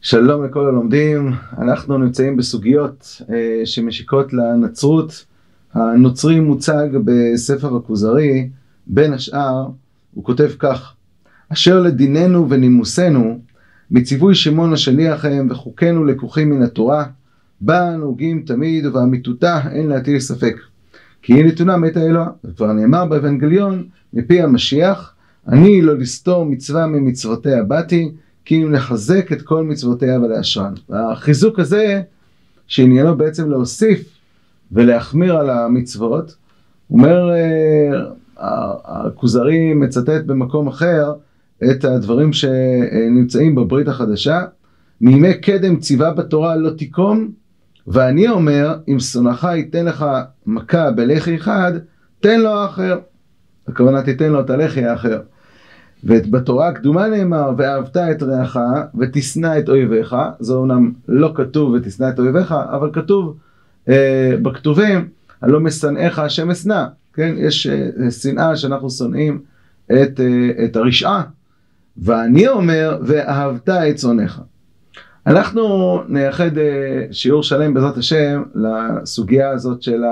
שלום לכל הלומדים, אנחנו נמצאים בסוגיות אה, שמשיקות לנצרות. הנוצרי מוצג בספר הכוזרי, בין השאר, הוא כותב כך: אשר לדיננו ונימוסנו, מציווי שמעון השליח הם וחוקינו לקוחים מן התורה, בה נוגעים תמיד ובאמיתותה אין להטיל ספק. כי היא נתונה מת האלוה, וכבר נאמר באבנגליון מפי המשיח, אני לא לסתור מצווה ממצוותיה באתי, כי אם לחזק את כל מצוותיה ולאשרן. והחיזוק הזה, שעניינו בעצם להוסיף ולהחמיר על המצוות, אומר אה, הכוזרי מצטט במקום אחר את הדברים שנמצאים בברית החדשה, מימי קדם ציווה בתורה לא תיקום, ואני אומר, אם שונאך ייתן לך מכה בלחי אחד, תן לו אחר. הכוונה תיתן לו את הלחי האחר. ובתורה הקדומה נאמר, ואהבת את רעך ותשנא את אויביך, זה אומנם לא כתוב ותשנא את אויביך, אבל כתוב אה, בכתובים, הלא משנאיך השם אשנא, כן? יש אה, שנאה שאנחנו שונאים את, אה, את הרשעה, ואני אומר, ואהבת את שונאיך. אנחנו נייחד אה, שיעור שלם בעזרת השם לסוגיה הזאת של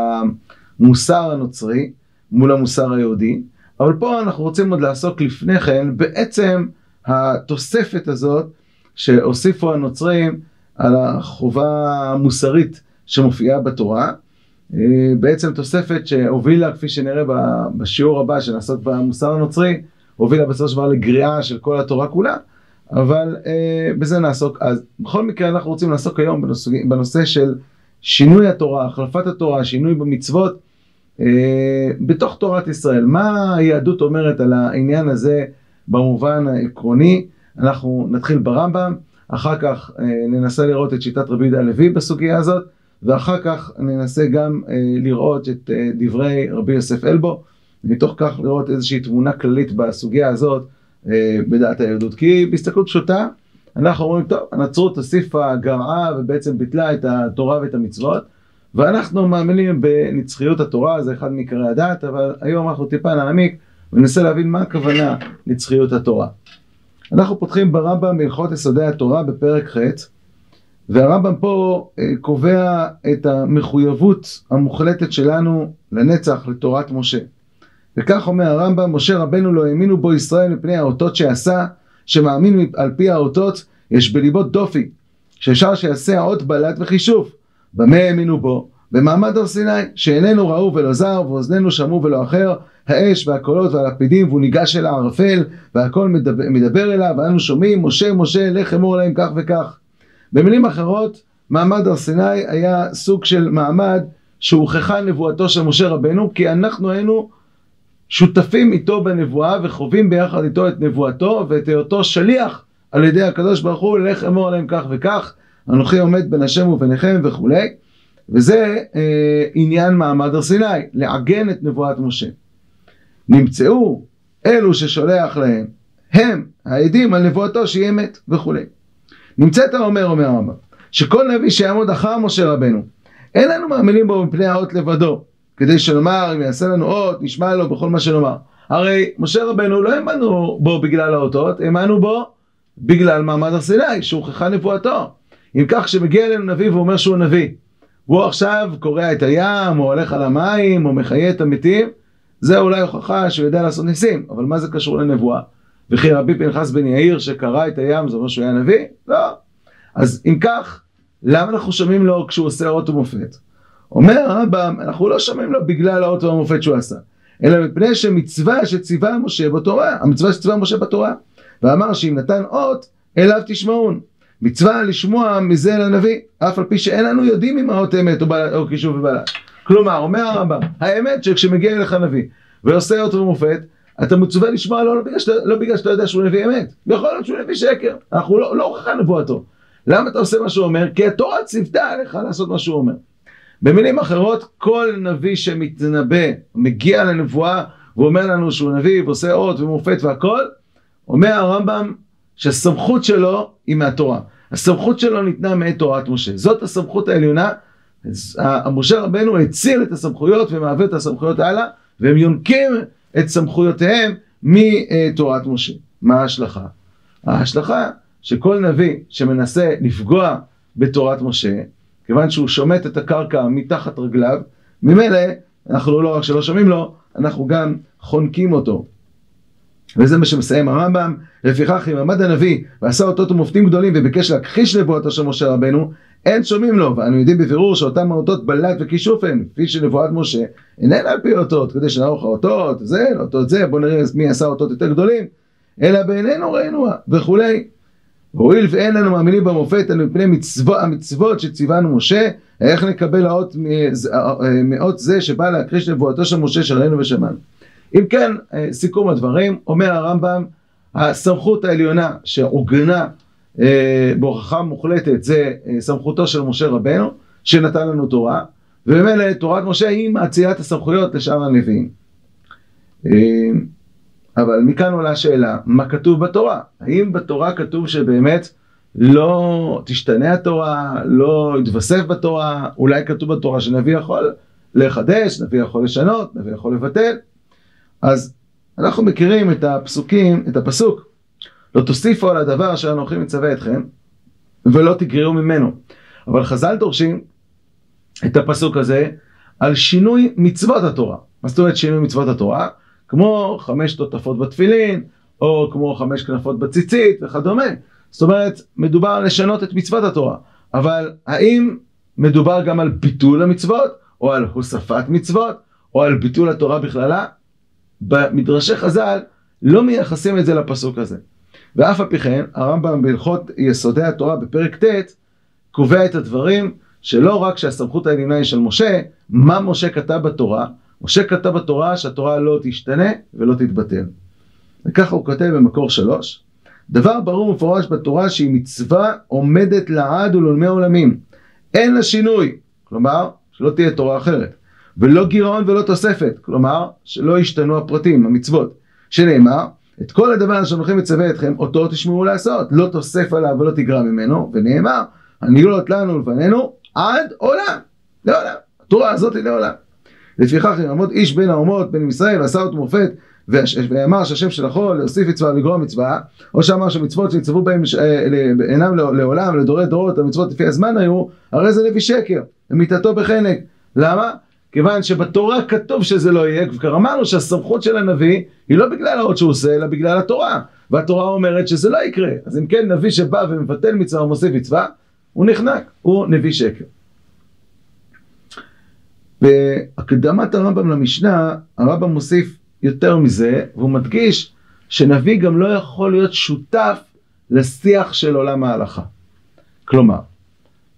המוסר הנוצרי מול המוסר היהודי. אבל פה אנחנו רוצים עוד לעסוק לפני כן בעצם התוספת הזאת שהוסיפו הנוצרים על החובה המוסרית שמופיעה בתורה. אה, בעצם תוספת שהובילה, כפי שנראה בשיעור הבא שנעסוק במוסר הנוצרי, הובילה בסופו של דבר לגריעה של כל התורה כולה, אבל אה, בזה נעסוק אז. בכל מקרה אנחנו רוצים לעסוק היום בנושא, בנושא של שינוי התורה, החלפת התורה, שינוי במצוות. אה, בתוך תורת ישראל. מה היהדות אומרת על העניין הזה במובן העקרוני? אנחנו נתחיל ברמב"ם, אחר כך אה, ננסה לראות את שיטת רבי יהודה הלוי בסוגיה הזאת, ואחר כך ננסה גם אה, לראות את דברי רבי יוסף אלבו, ומתוך כך לראות איזושהי תמונה כללית בסוגיה הזאת בדעת היהדות. כי בהסתכלות פשוטה, אנחנו אומרים, טוב, הנצרות הוסיפה, גרעה ובעצם ביטלה את התורה ואת המצוות. ואנחנו מאמינים בנצחיות התורה, זה אחד מעיקרי הדת, אבל היום אנחנו טיפה נעמיק וננסה להבין מה הכוונה נצחיות התורה. אנחנו פותחים ברמב"ם בהלכות יסודי התורה בפרק ח', והרמב"ם פה אה, קובע את המחויבות המוחלטת שלנו לנצח לתורת משה. וכך אומר הרמב"ם, משה רבנו לא האמינו בו ישראל מפני האותות שעשה, שמאמין על פי האותות, יש בליבו דופי, שאפשר שיעשה האות בלט וחישוף. במה האמינו בו? במעמד הר סיני, שאיננו ראו ולא זר, ואוזנינו שמעו ולא אחר, האש והקולות והלפידים, והוא ניגש אל הערפל, והכל מדבר, מדבר אליו, ואנו שומעים, משה, משה, לך אמור להם כך וכך. במילים אחרות, מעמד הר סיני היה סוג של מעמד שהוכחה נבואתו של משה רבנו, כי אנחנו היינו שותפים איתו בנבואה וחווים ביחד איתו את נבואתו ואת היותו שליח על ידי הקדוש ברוך הוא, לך אמור להם כך וכך. אנוכי עומד בין השם וביניכם וכולי, וזה אה, עניין מעמד הר סיני, לעגן את נבואת משה. נמצאו אלו ששולח להם, הם העדים על נבואתו שהיא אמת וכולי. נמצאת אומר, אומר הרמב"ם, שכל נביא שיעמוד אחר משה רבנו, אין לנו מאמינים בו מפני האות לבדו, כדי שנאמר, אם יעשה לנו אות, נשמע לו בכל מה שנאמר. הרי משה רבנו לא האמנו בו בגלל האותות, האמנו בו בגלל מעמד הר סיני, שהוכחה נבואתו. אם כך כשמגיע אלינו נביא ואומר שהוא נביא, והוא עכשיו קורע את הים, או הולך על המים, או מחיה את המתים, זה אולי הוכחה שהוא יודע לעשות ניסים, אבל מה זה קשור לנבואה? וכי רבי פנחס בן יאיר שקרע את הים, זה אומר שהוא היה נביא? לא. אז אם כך, למה אנחנו שומעים לו כשהוא עושה אות ומופת? אומר הרמב"ם, אנחנו לא שומעים לו בגלל האות והמופת שהוא עשה, אלא מפני שמצווה שציווה משה בתורה, המצווה שציווה משה בתורה, ואמר שאם נתן אות, אליו תשמעון. מצווה לשמוע מזה לנביא, אף על פי שאין לנו יודעים אם האות אמת או, או כישוב ובלט. כלומר, אומר הרמב"ם, האמת שכשמגיע אליך נביא ועושה אות ומופת, אתה מצווה לשמוע לא, לא, בגלל שאתה, לא בגלל שאתה יודע שהוא נביא אמת, יכול להיות שהוא נביא שקר, אנחנו לא, לא הוכחה נבואתו. למה אתה עושה מה שהוא אומר? כי התורה ציוותה עליך לעשות מה שהוא אומר. במילים אחרות, כל נביא שמתנבא, מגיע לנבואה ואומר לנו שהוא נביא ועושה אות ומופת והכל, אומר הרמב"ם שהסמכות שלו היא מהתורה. הסמכות שלו ניתנה מאת תורת משה. זאת הסמכות העליונה. משה רבנו הציל את הסמכויות ומעביר את הסמכויות הלאה, והם יונקים את סמכויותיהם מתורת משה. מה ההשלכה? ההשלכה שכל נביא שמנסה לפגוע בתורת משה, כיוון שהוא שומט את הקרקע מתחת רגליו, ממילא אנחנו לא רק שלא שומעים לו, אנחנו גם חונקים אותו. וזה מה שמסיים הרמב"ם, לפיכך אם עמד הנביא ועשה אותות ומופתים גדולים וביקש להכחיש נבואתו של משה רבנו, אין שומעים לו, ואנו יודעים בבירור שאותם האותות בלט וכישוף הם, כפי שנבואת משה, איננה על פי אותות, כדי שנערוך האותות, זה, אותות זה, בואו נראה מי עשה אותות יותר גדולים, אלא בעינינו ראינו וכולי. והואיל ואין לנו מאמינים במופת, אלא מפני מצוות, המצוות שציוונו משה, איך נקבל האות מאות זה שבא להכחיש נבואתו של משה שראינו ושמענו. אם כן, אה, סיכום הדברים, אומר הרמב"ם, הסמכות העליונה שעוגנה אה, בהוכחה מוחלטת זה אה, סמכותו של משה רבנו, שנתן לנו תורה, ובמילא תורת משה היא מאצילת הסמכויות לשאר הנביאים. אבל מכאן עולה השאלה, מה כתוב בתורה? האם בתורה כתוב שבאמת לא תשתנה התורה, לא יתווסף בתורה, אולי כתוב בתורה שנביא יכול לחדש, נביא יכול לשנות, נביא יכול לבטל. אז אנחנו מכירים את הפסוקים, את הפסוק, לא תוסיפו על הדבר אשר אנוכי מצווה אתכם, ולא תגרעו ממנו. אבל חז"ל דורשים את הפסוק הזה על שינוי מצוות התורה. מה זאת אומרת שינוי מצוות התורה? כמו חמש תותפות בתפילין, או כמו חמש כנפות בציצית וכדומה. זאת אומרת, מדובר על לשנות את מצוות התורה. אבל האם מדובר גם על ביטול המצוות, או על הוספת מצוות, או על ביטול התורה בכללה? במדרשי חז"ל לא מייחסים את זה לפסוק הזה. ואף על פי כן, הרמב"ם בהלכות יסודי התורה בפרק ט' קובע את הדברים שלא רק שהסמכות העליונה היא של משה, מה משה כתב בתורה, משה כתב בתורה שהתורה לא תשתנה ולא תתבטל. וככה הוא כותב במקור שלוש, דבר ברור ומפורש בתורה שהיא מצווה עומדת לעד ולעולמי עולמים. אין לה שינוי, כלומר, שלא תהיה תורה אחרת. ולא גירעון ולא תוספת, כלומר, שלא ישתנו הפרטים, המצוות. שנאמר, את כל הדבר אשר אנוכי מצווה אתכם, אותו תשמעו לעשות, לא תוסף עליו ולא תגרע ממנו, ונאמר, הנגלות לנו ולפנינו עד עולם, לעולם. התורה הזאת היא לעולם. לפיכך יעמוד איש בין האומות, בין ישראל, ועשה אותו מופת, ואמר שהשם שלחו להוסיף מצווה ולגרוע מצווה, או שאמר שמצוות שנצטוו בהם אה, אינם לעולם, לדורי דורות, המצוות לפי הזמן היו, הרי זה נביא שקר, ומיתתו בחנק. למה? כיוון שבתורה כתוב שזה לא יהיה, כבר אמרנו שהסמכות של הנביא היא לא בגלל האות שהוא עושה, אלא בגלל התורה. והתורה אומרת שזה לא יקרה. אז אם כן, נביא שבא ומבטל מצווה ומוסיף מצווה, הוא נחנק, הוא נביא שקר. בהקדמת הרמב"ם למשנה, הרמב"ם מוסיף יותר מזה, והוא מדגיש שנביא גם לא יכול להיות שותף לשיח של עולם ההלכה. כלומר,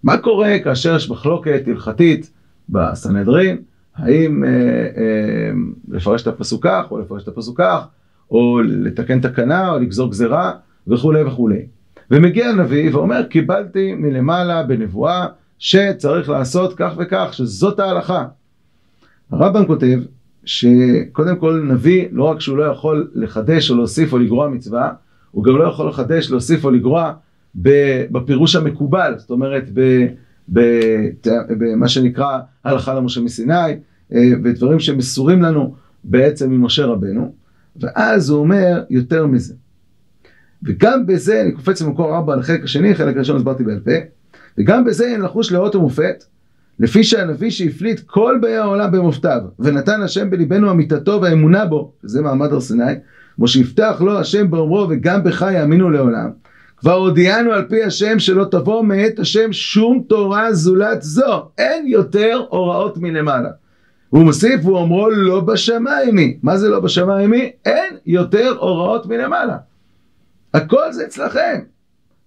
מה קורה כאשר יש מחלוקת הלכתית בסנהדרין, האם אה, אה, לפרש את הפסוק כך או לפרש את הפסוק כך, או לתקן תקנה או לגזור גזירה וכולי וכולי. ומגיע הנביא ואומר קיבלתי מלמעלה בנבואה שצריך לעשות כך וכך, שזאת ההלכה. הרמב"ם כותב שקודם כל נביא לא רק שהוא לא יכול לחדש או להוסיף או לגרוע מצווה, הוא גם לא יכול לחדש, להוסיף או לגרוע בפירוש המקובל, זאת אומרת במה שנקרא הלכה למשה מסיני, ודברים שמסורים לנו בעצם ממשה רבנו, ואז הוא אומר יותר מזה. וגם בזה, אני קופץ למקור ארבע על החלק השני, חלק ראשון הסברתי בעל פה, וגם בזה אין לחוש לאות ומופת, לפי שהנביא שהפליט כל באי העולם במופתיו, ונתן השם בליבנו אמיתתו והאמונה בו, וזה מעמד הר סיני, כמו שיפתח לו השם באומרו וגם בך יאמינו לעולם. כבר הודיענו על פי השם שלא תבוא מאת השם שום תורה זולת זו, אין יותר הוראות מלמעלה. הוא מוסיף והוא אומרו לא בשמיים היא. מה זה לא בשמיים היא? אין יותר הוראות מלמעלה. הכל זה אצלכם.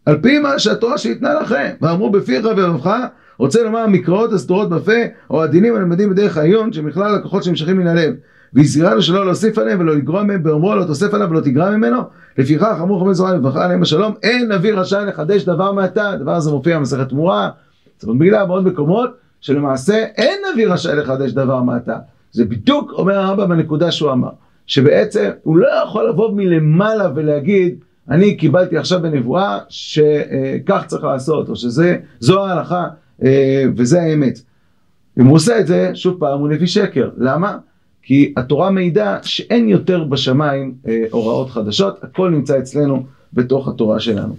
על פי מה שהתורה שניתנה לכם. ואמרו בפיך ובבך, רוצה לומר המקראות הסתורות בפה, או הדינים הנלמדים בדרך העיון, שמכלל לקוחות שנמשכים מן הלב. והזהירנו שלא להוסיף עליהם ולא לגרוע מהם באומרו לא תוסף עליו ולא תגרע ממנו לפיכך אמרו חמש זרוע לברכה עליהם השלום אין נביא רשאי לחדש דבר מעתה הדבר הזה מופיע במסכת תמורה צריך בגלל בעוד מקומות שלמעשה אין נביא רשאי לחדש דבר מעתה זה בדיוק אומר הרמב"ם בנקודה שהוא אמר שבעצם הוא לא יכול לבוא מלמעלה ולהגיד אני קיבלתי עכשיו בנבואה שכך צריך לעשות או שזו ההלכה אה, וזה האמת אם הוא עושה את זה שוב פעם הוא נביא שקר למה? כי התורה מעידה שאין יותר בשמיים אה, הוראות חדשות, הכל נמצא אצלנו בתוך התורה שלנו.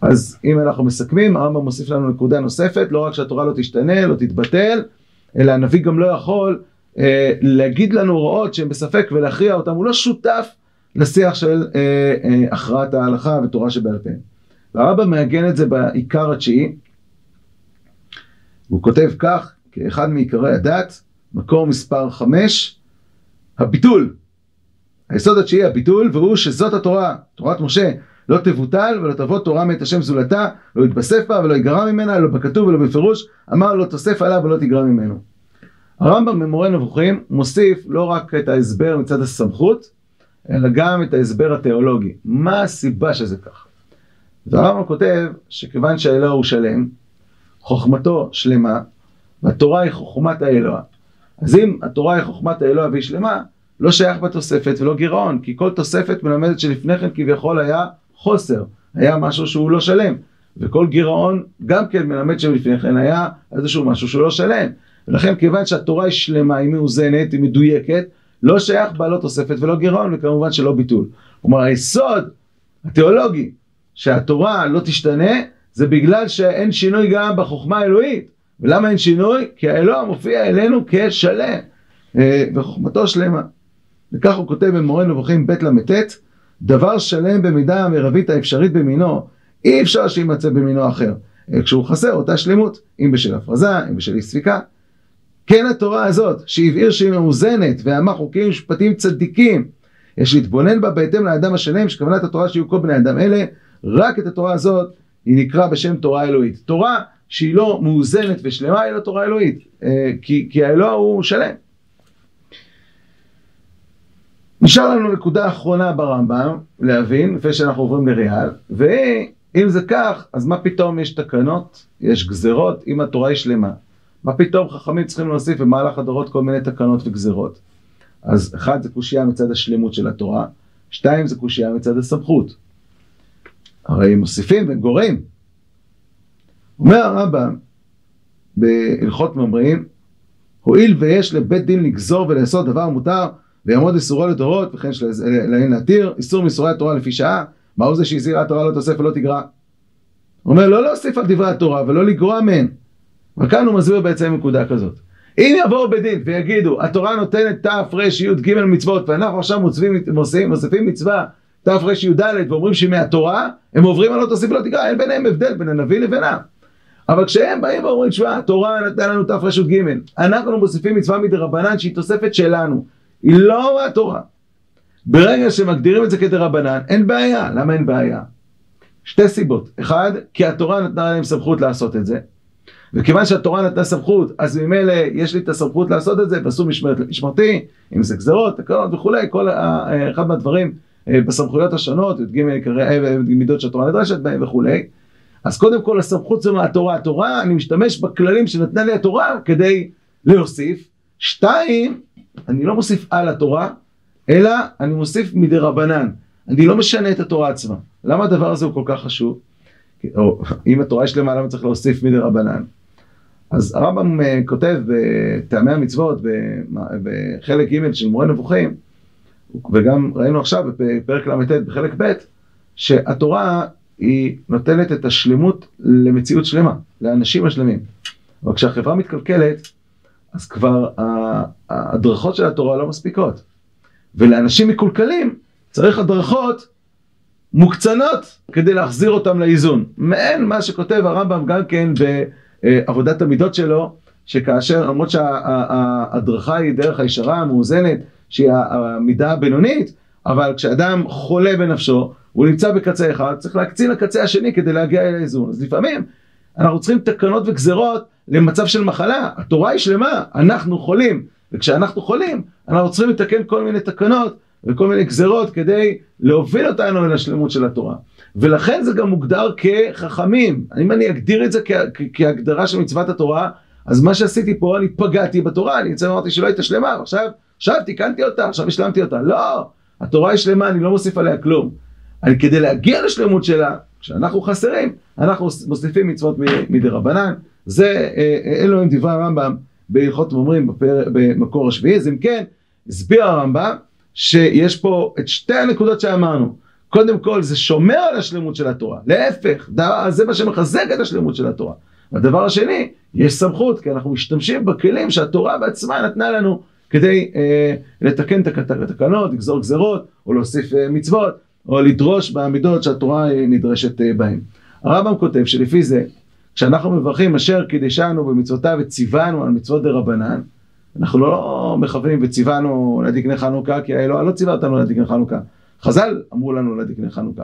אז אם אנחנו מסכמים, הרמב"ם מוסיף לנו נקודה נוספת, לא רק שהתורה לא תשתנה, לא תתבטל, אלא הנביא גם לא יכול אה, להגיד לנו הוראות שהן בספק ולהכריע אותן, הוא לא שותף לשיח של אה, אה, הכרעת ההלכה ותורה שבעל פה. והרמב"ם מעגן את זה בעיקר התשיעי, הוא כותב כך, כאחד מעיקרי הדת, מקור מספר חמש, הביטול. היסוד התשיעי הביטול, והוא שזאת התורה, תורת משה, לא תבוטל ולא תבוא תורה מאת השם זולתה, לא יתבסף בה ולא יגרע ממנה, לא בכתוב ולא בפירוש, אמר לא תוסף עליו ולא תגרע ממנו. הרמב"ם במורה נבוכים מוסיף לא רק את ההסבר מצד הסמכות, אלא גם את ההסבר התיאולוגי. מה הסיבה שזה ככה? והרמב"ם כותב שכיוון שהאלוה הוא שלם, חוכמתו שלמה, והתורה היא חוכמת האלוה. אז אם התורה היא חוכמת האלוה והיא שלמה, לא שייך בתוספת ולא גירעון, כי כל תוספת מלמדת שלפני כן כביכול היה חוסר, היה משהו שהוא לא שלם. וכל גירעון גם כן מלמד שלפני כן היה איזשהו משהו שהוא לא שלם. ולכן כיוון שהתורה היא שלמה, היא מאוזנת, היא מדויקת, לא שייך בה לא תוספת ולא גירעון, וכמובן שלא ביטול. כלומר היסוד התיאולוגי שהתורה לא תשתנה, זה בגלל שאין שינוי גם בחוכמה האלוהית. ולמה אין שינוי? כי האלוה מופיע אלינו כשלם, אה, וחוכמתו שלמה. וכך הוא כותב במורה נבוכים ב' ל"ט, דבר שלם במידה המרבית האפשרית במינו, אי אפשר שיימצא במינו אחר, כשהוא חסר אותה שלמות, אם בשל הפרזה, אם בשל אי ספיקה. כן התורה הזאת, שהבהיר שהיא מאוזנת, ואמר חוקים משפטים צדיקים, יש להתבונן בה בהתאם לאדם השלם, שכוונת התורה שיהיו כל בני אדם אלה, רק את התורה הזאת היא נקרא בשם תורה אלוהית. תורה שהיא לא מאוזנת ושלמה היא לא תורה אלוהית, אה, כי, כי האלוה הוא שלם. נשאר לנו נקודה אחרונה ברמב"ם להבין, לפני שאנחנו עוברים לריאל, ואם זה כך, אז מה פתאום יש תקנות, יש גזרות, אם התורה היא שלמה. מה פתאום חכמים צריכים להוסיף במהלך הדורות כל מיני תקנות וגזרות? אז אחד זה קושייה מצד השלמות של התורה, שתיים זה קושייה מצד הסמכות. הרי מוסיפים וגורעים. אומר הרמב"ם בהלכות ממרים, הואיל ויש לבית דין לגזור ולעשות דבר מותר ויעמוד איסורו לדורות וכן שלהן להתיר, איסור מאיסורי התורה לפי שעה, מהו זה שהזהירה התורה לא תוסף ולא תגרע? הוא אומר לא להוסיף על דברי התורה ולא לגרוע מהן. וכאן הוא מסביר בעצם נקודה כזאת. אם יבואו בדין ויגידו התורה נותנת תרי"ג מצוות ואנחנו עכשיו מוסיפים, מוסיפים מצווה תרי"ד ואומרים שהיא מהתורה, הם עוברים על לא תוסיף ולא תגרע, אין ביניהם הבדל בין הנביא לבינם. אבל כשהם באים ואומרים, שמע, התורה נתנה לנו תרי"ג, אנחנו מוסיפים מצווה מדרבנן שהיא תוספת שלנו, היא לא מהתורה. ברגע שמגדירים את זה כדרבנן, אין בעיה. למה אין בעיה? שתי סיבות. אחד, כי התורה נתנה להם סמכות לעשות את זה. וכיוון שהתורה נתנה סמכות, אז ממילא יש לי את הסמכות לעשות את זה, ועשו משמרת למשמרתי, אם זה גזרות, תקנות וכולי, כל אחד מהדברים אה, בסמכויות השונות, י"ג עיקרי מידות שהתורה נדרשת בהם וכולי. אז קודם כל הסמכות זה מהתורה. התורה, אני משתמש בכללים שנתנה לי התורה כדי להוסיף. שתיים, אני לא מוסיף על התורה, אלא אני מוסיף מדי רבנן. אני לא משנה את התורה עצמה. למה הדבר הזה הוא כל כך חשוב? או אם התורה יש שלמה, למה צריך להוסיף מדי רבנן? אז הרמב"ם אה, כותב בטעמי המצוות, בחלק ג' של מורה נבוכים, וגם ראינו עכשיו בפרק ל"ט בחלק ב', שהתורה היא נותנת את השלמות למציאות שלמה, לאנשים השלמים. אבל כשהחברה מתקלקלת, אז כבר ההדרכות של התורה לא מספיקות. ולאנשים מקולקלים צריך הדרכות מוקצנות כדי להחזיר אותם לאיזון. מעין מה שכותב הרמב"ם גם כן בעבודת המידות שלו, שכאשר, למרות שההדרכה היא דרך הישרה, המאוזנת, שהיא המידה הבינונית, אבל כשאדם חולה בנפשו, הוא נמצא בקצה אחד, צריך להקצין לקצה השני כדי להגיע אל האיזון. אז לפעמים אנחנו צריכים תקנות וגזרות למצב של מחלה. התורה היא שלמה, אנחנו חולים, וכשאנחנו חולים, אנחנו צריכים לתקן כל מיני תקנות וכל מיני גזרות כדי להוביל אותנו אל השלמות של התורה. ולכן זה גם מוגדר כחכמים. אם אני אגדיר את זה כהגדרה של מצוות התורה, אז מה שעשיתי פה, אני פגעתי בתורה, אני אמרתי שלא הייתה שלמה, עכשיו, עכשיו תיקנתי אותה, עכשיו השלמתי אותה. לא, התורה היא שלמה, אני לא מוסיף עליה כלום. אני, כדי להגיע לשלמות שלה, כשאנחנו חסרים, אנחנו מוסיפים מצוות מדי רבנן. זה, אה, אה, אלו הם דברי הרמב"ם בהלכות אומרים בפר, במקור השביעי. אז אם כן, הסביר הרמב"ם שיש פה את שתי הנקודות שאמרנו. קודם כל זה שומר על השלמות של התורה, להפך, זה מה שמחזק את השלמות של התורה. והדבר השני, יש סמכות, כי אנחנו משתמשים בכלים שהתורה בעצמה נתנה לנו כדי אה, לתקן את התקנות, לגזור גזרות, או להוסיף אה, מצוות, או לדרוש בעמידות שהתורה אה, נדרשת אה, בהן. הרמב"ם כותב שלפי זה, כשאנחנו מברכים אשר קידשנו במצוותיו וציוונו על מצוות דה רבנן, אנחנו לא מכוונים וציוונו להדליק נר חנוכה, כי האלוה לא ציווה אותנו להדליק נר חנוכה. חז"ל אמרו לנו להדליק נר חנוכה.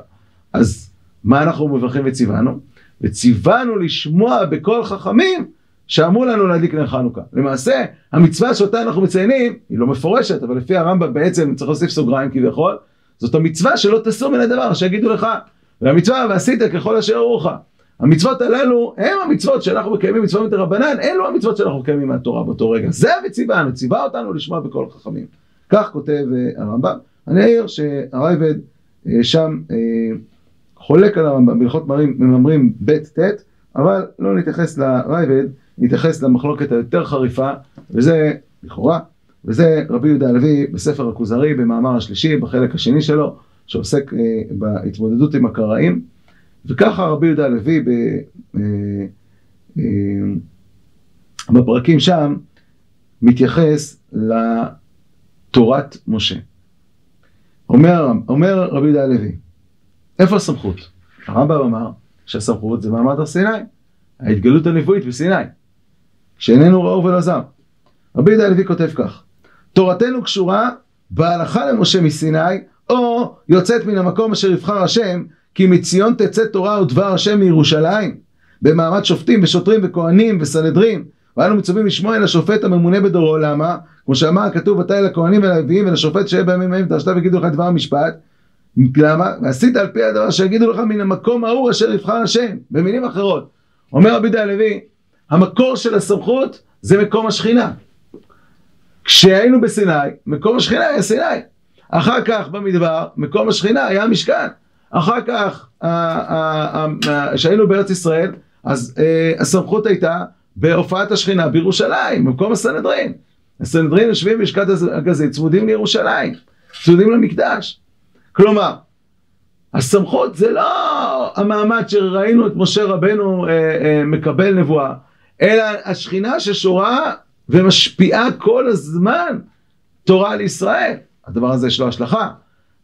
אז מה אנחנו מברכים וציוונו? וציוונו לשמוע בקול חכמים שאמרו לנו להדליק נר חנוכה. למעשה, המצווה שאותה אנחנו מציינים, היא לא מפורשת, אבל לפי הרמב"ם בעצם, צריך להוסיף סוגריים כביכול, זאת המצווה שלא תסור מן הדבר שיגידו לך, והמצווה ועשית ככל אשר אורך. המצוות הללו הם המצוות שאנחנו מקיימים מצוות מרבנן, אלו המצוות שאנחנו מקיימים מהתורה באותו רגע. זה המצווה, ציווה אותנו לשמוע בקול חכמים. כך כותב uh, הרמב"ם. אני אעיר שהרייבד uh, שם uh, חולק על הרמב"ם בהלכות מממרים ב' ט', אבל לא נתייחס לרייבד, נתייחס למחלוקת היותר חריפה, וזה לכאורה, וזה רבי יהודה הלוי בספר הכוזרי במאמר השלישי, בחלק השני שלו, שעוסק בהתמודדות עם הקראים. וככה רבי יהודה הלוי אה, אה, בפרקים שם מתייחס לתורת משה. אומר, אומר רבי יהודה הלוי, איפה הסמכות? הרמב"ם אמר שהסמכות זה מעמד הר סיני, ההתגלות הנבואית בסיני, שאיננו ראו ולא זר. רבי יהודה הלוי כותב כך, תורתנו קשורה בהלכה למשה מסיני, או יוצאת מן המקום אשר יבחר השם כי מציון תצא תורה ודבר השם מירושלים, במעמד שופטים ושוטרים וכהנים וסנהדרין, ואנו מצווים לשמוע אל השופט הממונה בדורו, למה? כמו שאמר הכתוב, אתה אל הכהנים וללוויים ולשופט שיהיה בימים ההם דרשת ויגידו לך דבר המשפט. למה? ועשית על פי הדבר שיגידו לך מן המקום ההוא אשר יבחר השם. במילים אחרות, אומר רבי דה הלוי, המקור של הסמכות זה מקום השכינה. כשהיינו בסיני, מקום השכינה היה סיני. אחר כך במדבר, מקום השכינה היה המשכן. אחר כך, כשהיינו בארץ ישראל, אז אה, הסמכות הייתה בהופעת השכינה בירושלים, במקום הסנהדרין. הסנהדרין יושבים בלשכת הגזית, צמודים לירושלים, צמודים למקדש. כלומר, הסמכות זה לא המעמד שראינו את משה רבנו אה, אה, מקבל נבואה, אלא השכינה ששורה ומשפיעה כל הזמן תורה על ישראל. הדבר הזה יש לו השלכה.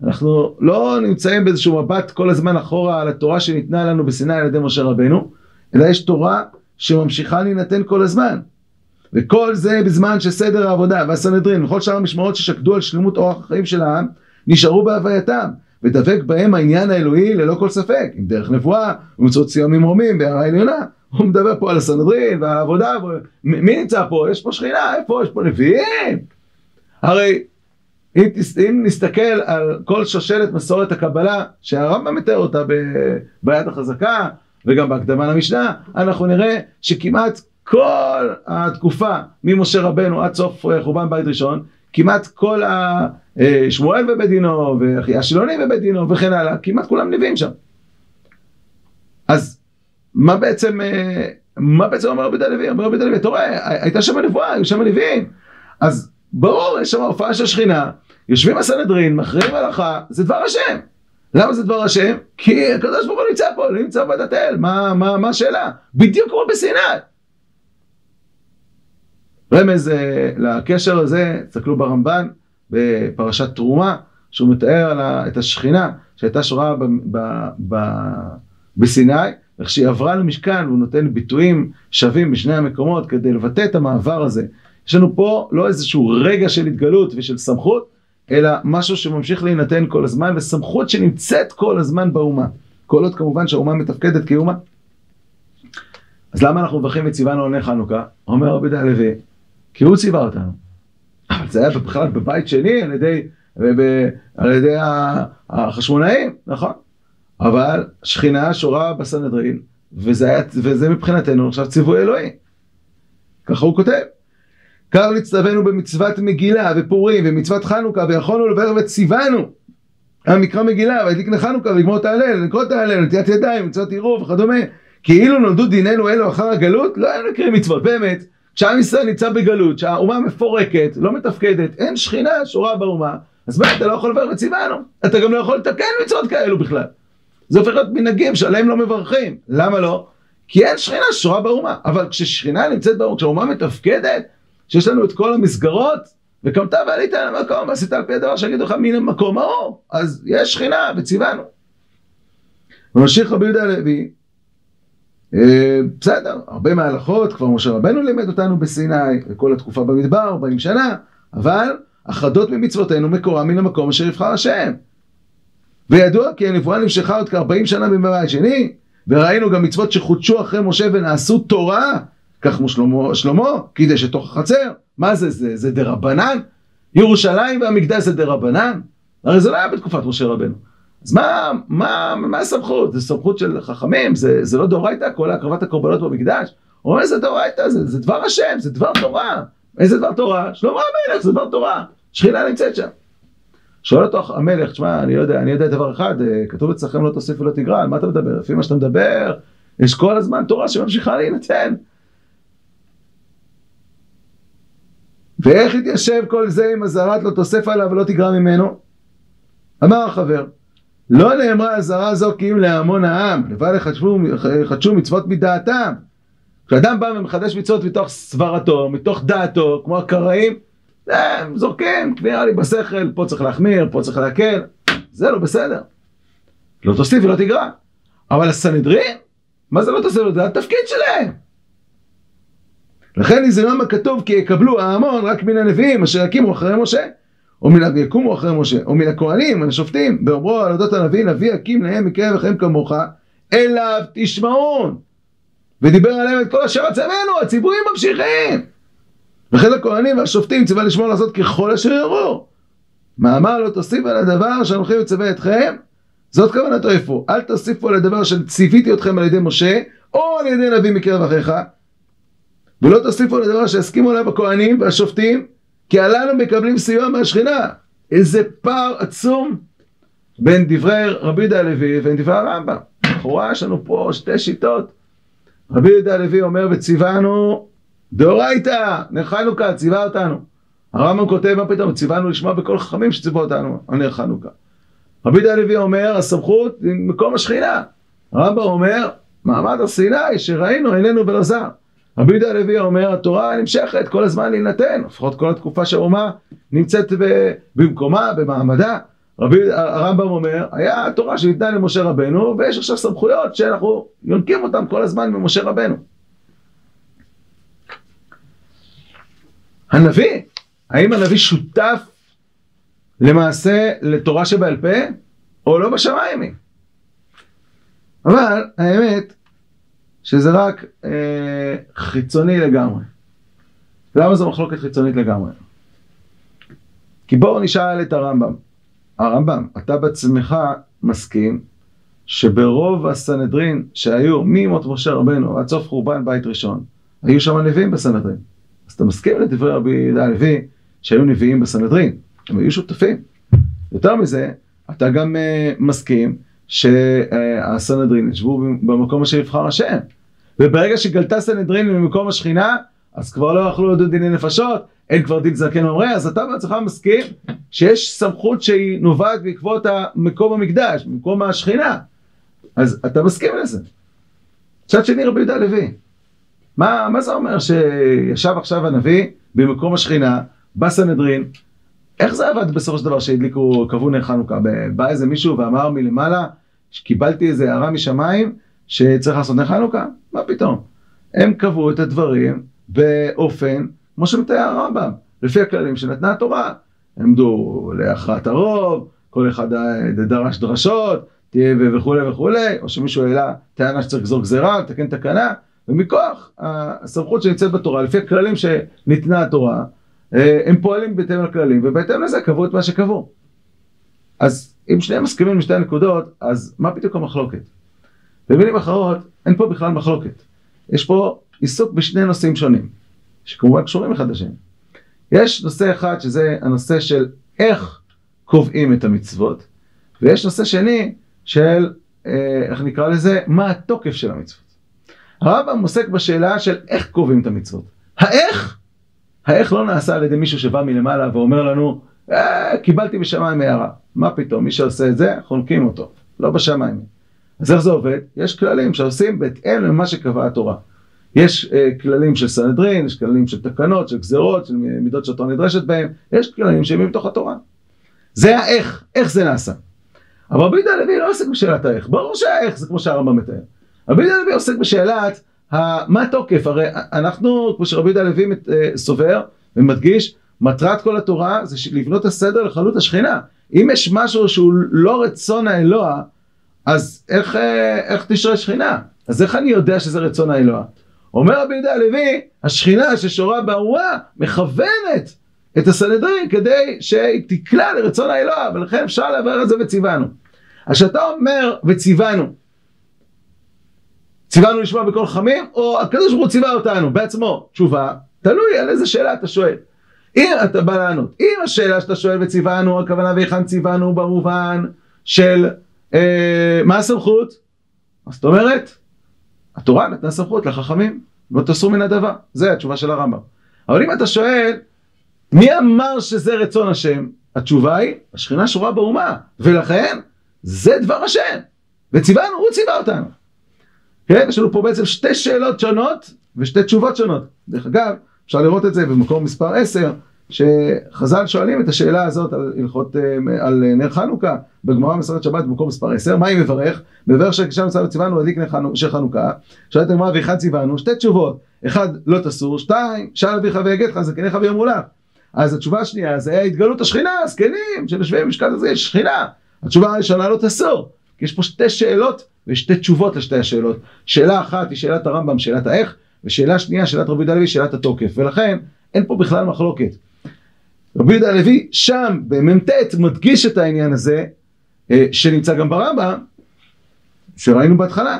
אנחנו לא נמצאים באיזשהו מבט כל הזמן אחורה על התורה שניתנה לנו בסיני על ידי משה רבנו, אלא יש תורה שממשיכה להינתן כל הזמן. וכל זה בזמן שסדר העבודה והסנהדרין וכל שאר המשמרות ששקדו על שלמות אורח החיים של העם, נשארו בהווייתם, ודבק בהם העניין האלוהי ללא כל ספק, עם דרך נבואה ומצוות ציון ממרומים בהערה העליונה. הוא מדבר פה על הסנהדרין ועל העבודה, מי נמצא פה? יש פה שכינה, איפה? יש פה נביאים? הרי אם, אם נסתכל על כל שושלת מסורת הקבלה, שהרמב"ם מתאר אותה ביד החזקה, וגם בהקדמה למשנה, אנחנו נראה שכמעט כל התקופה ממשה רבנו עד סוף חורבן בית ראשון, כמעט כל שמואל ובית דינו, והשילוני ובית דינו וכן הלאה, כמעט כולם נביאים שם. אז מה בעצם, מה בעצם אומר רבי דלוי? אומר רבי דלוי, אתה רואה, הייתה שם נבואה, היו שם נביאים. אז ברור, יש שם הופעה של שכינה, יושבים הסנהדרין, מכריעים הלכה, זה דבר השם. למה זה דבר השם? כי הקדוש ברוך הוא נמצא פה, לא נמצא בוועדת האל, מה, מה, מה השאלה? בדיוק כמו בסיני. רמז אה, לקשר הזה, תסתכלו ברמב"ן, בפרשת תרומה, שהוא מתאר על ה, את השכינה שהייתה שורה ב, ב, ב, בסיני, איך שהיא עברה למשכן, והוא נותן ביטויים שווים בשני המקומות כדי לבטא את המעבר הזה. יש לנו פה לא איזשהו רגע של התגלות ושל סמכות, אלא משהו שממשיך להינתן כל הזמן, וסמכות שנמצאת כל הזמן באומה. כל עוד כמובן שהאומה מתפקדת כאומה. אז למה אנחנו מברכים וציוונו עוני חנוכה? אומר רבי דה הלוי, כי הוא ציווה אותנו. אבל זה היה בכלל בבית שני על ידי, על ידי החשמונאים, נכון? אבל שכינה שורה בסנהדרין, וזה, וזה מבחינתנו עכשיו ציווי אלוהי. ככה הוא כותב. קר נצטווינו במצוות מגילה ופורים ומצוות חנוכה ויכולנו לברך וציוונו המקרא מגילה והדליק לחנוכה ולגמור את ההלל, לקרוא את ההלל, נטיית ידיים, מצוות עירוב וכדומה כאילו נולדו דינינו אלו אחר הגלות לא היינו נקראים מצוות באמת כשעם ישראל נמצא בגלות שהאומה מפורקת לא מתפקדת אין שכינה שורה באומה אז מה, אתה לא יכול לברך וציוונו, אתה גם לא יכול לתקן מצוות כאלו בכלל. זה הופך להיות מנהגים שעליהם לא מברכים. למה לא? כי אין שכינה שורה באומה. אבל כששכינה נמצאת באומה, כשהאומה מתפקדת, שיש לנו את כל המסגרות, וקמת ועלית על המקום, ועשית על פי הדבר שיגידו לך מן המקום האור, אז יש שכינה וציוונו. וממשיך רבי יהודה הלוי, אה, בסדר, הרבה מההלכות, כבר משה רבנו לימד אותנו בסיני, וכל התקופה במדבר, 40 שנה, אבל החדות ממצוותינו מקורה מן המקום אשר יבחר השם. וידוע כי הנבואה נמשכה עוד כ-40 שנה במבית שני, וראינו גם מצוות שחודשו אחרי משה ונעשו תורה, כך כמו שלמה, שלמה קידש את תוך החצר. מה זה, זה, זה דה רבנן? ירושלים והמקדש זה דה רבנן? הרי זה לא היה בתקופת משה רבנו. אז מה, מה, מה הסמכות? זה סמכות של חכמים? זה, זה לא דאורייתא? כל הקרבת הקורבנות במקדש? הוא אומר, זה דאורייתא, זה, זה דבר השם, זה דבר תורה. איזה דבר תורה? שלמה המלך, זה דבר תורה. שכינה נמצאת שם. שואל אותו המלך, תשמע, אני יודע, אני יודע דבר אחד, אה, כתוב אצלכם לא תוסיף ולא תגרע, על מה אתה מדבר? לפי מה שאתה מדבר, יש כל הזמן תורה שממשיכה להינתן. ואיך יתיישב כל זה עם אזהרת לא תוסף עליו ולא תגרע ממנו? אמר החבר, לא נאמרה אזהרה זו כי אם להמון העם, לבד יחדשו מצוות מדעתם. כשאדם בא ומחדש מצוות מתוך סברתו, מתוך דעתו, כמו הקראים, הם זורקים, נראה לי בשכל, פה צריך להחמיר, פה צריך להקל, זה לא בסדר. לא תוסיף ולא תגרע. אבל הסנהדרין, מה זה לא תוסיף? זה התפקיד שלהם. לכן נזרם הכתוב כי יקבלו ההמון רק מן הנביאים אשר יקימו אחרי משה. או מן יקומו אחרי משה, או מן הכהנים, השופטים, באומרו על אודות הנביא, נביא יקים להם מקרב לכם כמוך, אליו תשמעון. ודיבר עליהם את כל אשר עצמנו, הציבורים ממשיכים. וכן הכהנים והשופטים ציווה לשמור לעשות ככל אשר יורו. מאמר לא תוסיף על הדבר שאנוכי מצווה אתכם, זאת כוונתו איפה? אל תוסיפו על הדבר שציוויתי אתכם על ידי משה, או על ידי נביא מקרב אחיך, ולא תוסיפו על הדבר שהסכימו עליו הכהנים והשופטים, כי הללו מקבלים סיוע מהשכינה. איזה פער עצום בין דברי רבי יהודה הלוי ובין דברי הרמב"ם. לכאורה יש לנו פה שתי שיטות. רבי יהודה הלוי אומר וציוונו דאורייתא, נר חנוכה, ציווה אותנו. הרמב"ם כותב מה פתאום, ציוונו לשמוע בכל חכמים שציוו אותנו על נר חנוכה. רבי יהודה הלוי אומר, הסמכות היא מקום השכינה. הרמב"ם אומר, מעמד הר סיני שראינו עינינו ולא זר. רבי יהודה הלוי אומר, התורה נמשכת כל הזמן להינתן, לפחות כל התקופה שהאומה נמצאת במקומה, במעמדה. רבי הרמב"ם אומר, היה התורה שניתנה למשה רבנו, ויש עכשיו סמכויות שאנחנו יונקים אותן כל הזמן ממשה רבנו. הנביא, האם הנביא שותף למעשה לתורה שבעל פה, או לא בשמיים? אבל האמת שזה רק אה, חיצוני לגמרי. למה זו מחלוקת חיצונית לגמרי? כי בואו נשאל את הרמב"ם. הרמב"ם, אתה בעצמך מסכים שברוב הסנהדרין שהיו ממות משה רבנו עד סוף חורבן בית ראשון, היו שם נביאים בסנהדרין. אז אתה מסכים לדברי רבי יהודה הלוי שהיו נביאים בסנהדרין, הם היו שותפים. יותר מזה, אתה גם uh, מסכים שהסנהדרין ישבו במקום אשר יבחר השם. וברגע שגלתה סנהדרין ממקום השכינה, אז כבר לא יכלו לדון דיני נפשות, אין כבר דין זקן ממרא, אז אתה בעצמך מסכים שיש סמכות שהיא נובעת בעקבות מקום המקדש, מקום השכינה. אז אתה מסכים לזה. מצד שני רבי יהודה הלוי, מה, מה זה אומר שישב עכשיו הנביא במקום השכינה, בסנהדרין, איך זה עבד בסופו של דבר שהדליקו, קבעו נר חנוכה? בא איזה מישהו ואמר מלמעלה, שקיבלתי איזה הערה משמיים שצריך לעשות נר חנוכה? מה פתאום? הם קבעו את הדברים באופן, כמו שמתאר הרמב"ם, לפי הכללים שנתנה התורה. עמדו להכרעת הרוב, כל אחד דרש דרשות, תהיה וכולי וכולי, או שמישהו העלה טענה שצריך לגזור גזירה, לתקן תקנה, ומכוח הסמכות שנמצאת בתורה, לפי הכללים שניתנה התורה, אה, הם פועלים בהתאם לכללים, ובהתאם לזה קבעו את מה שקבעו. אז אם שניהם מסכימים לשתי הנקודות, אז מה בדיוק המחלוקת? במילים אחרות, אין פה בכלל מחלוקת. יש פה עיסוק בשני נושאים שונים, שכמובן קשורים אחד לשני. יש נושא אחד שזה הנושא של איך קובעים את המצוות, ויש נושא שני של, אה, איך נקרא לזה, מה התוקף של המצוות. הרמב"ם עוסק בשאלה של איך קובעים את המצוות. האיך, האיך לא נעשה על ידי מישהו שבא מלמעלה ואומר לנו, אה, קיבלתי בשמיים הערה. מה פתאום, מי שעושה את זה, חונקים אותו, לא בשמיים. אז איך זה עובד? יש כללים שעושים בהתאם למה שקבעה התורה. יש אה, כללים של סנהדרין, יש כללים של תקנות, של גזרות, של מידות שהתורה נדרשת בהם, יש כללים שהם מתוך התורה. זה האיך, איך זה נעשה. אבל רבי יהודה הלוי לא עוסק בשאלת האיך, ברור שהאיך זה כמו שהרמב"ם מתאר. רבי יהודה הלוי עוסק בשאלת מה התוקף, הרי אנחנו, כמו שרבי יהודה הלוי אה, סובר ומדגיש, מטרת כל התורה זה לבנות הסדר לחלות השכינה. אם יש משהו שהוא לא רצון האלוה, אז איך, אה, איך תשרה שכינה? אז איך אני יודע שזה רצון האלוה? אומר רבי יהודה הלוי, השכינה ששורה בארועה מכוונת את הסנהדרין כדי שהיא תקלע לרצון האלוה, ולכן אפשר לעבר את זה וציוונו. אז כשאתה אומר וציוונו, ציוונו לשמוע בקול חמים, או הקדוש ברוך הוא ציווה אותנו בעצמו? תשובה, תלוי על איזה שאלה אתה שואל. אם אתה בא לענות, אם השאלה שאתה שואל וציוונו, הכוונה והיכן ציוונו במובן של אה, מה הסמכות? אז זאת אומרת, התורה נתנה סמכות לחכמים, לא תעשו מן הדבר. זה התשובה של הרמב"ם. אבל אם אתה שואל, מי אמר שזה רצון השם? התשובה היא, השכינה שורה באומה, ולכן זה דבר השם. וציוונו, הוא ציווה אותנו. כן, יש לנו פה בעצם שתי שאלות שונות ושתי תשובות שונות. דרך אגב, אפשר לראות את זה במקום מספר 10, שחז"ל שואלים את השאלה הזאת על הלכות, אה, על נר חנוכה, בגמרא מסרת שבת במקום מספר 10, מה היא מברך? מברך שכשם מצווה ציוונו להדליק נר חנוכה, שואלת הגמרא ואחד ציוונו, שתי תשובות, אחד לא תסור, שתיים, שאל אביך ויגד לך זקניך ויאמרו לך. אז התשובה השנייה זה היה התגלות השכינה, זקנים שיושבים במשכן הזה, יש שכינה. התשובה הראשונה לא תסור, כי יש פה שתי שאלות ושתי תשובות לשתי השאלות. שאלה אחת היא שאלת הרמב"ם, שאלת האיך, ושאלה שנייה, שאלת רבי יהודה הלוי, שאלת התוקף. ולכן אין פה בכלל מחלוקת. רבי יהודה הלוי שם במ"ט מדגיש את העניין הזה, אה, שנמצא גם ברמב"ם, שראינו בהתחלה,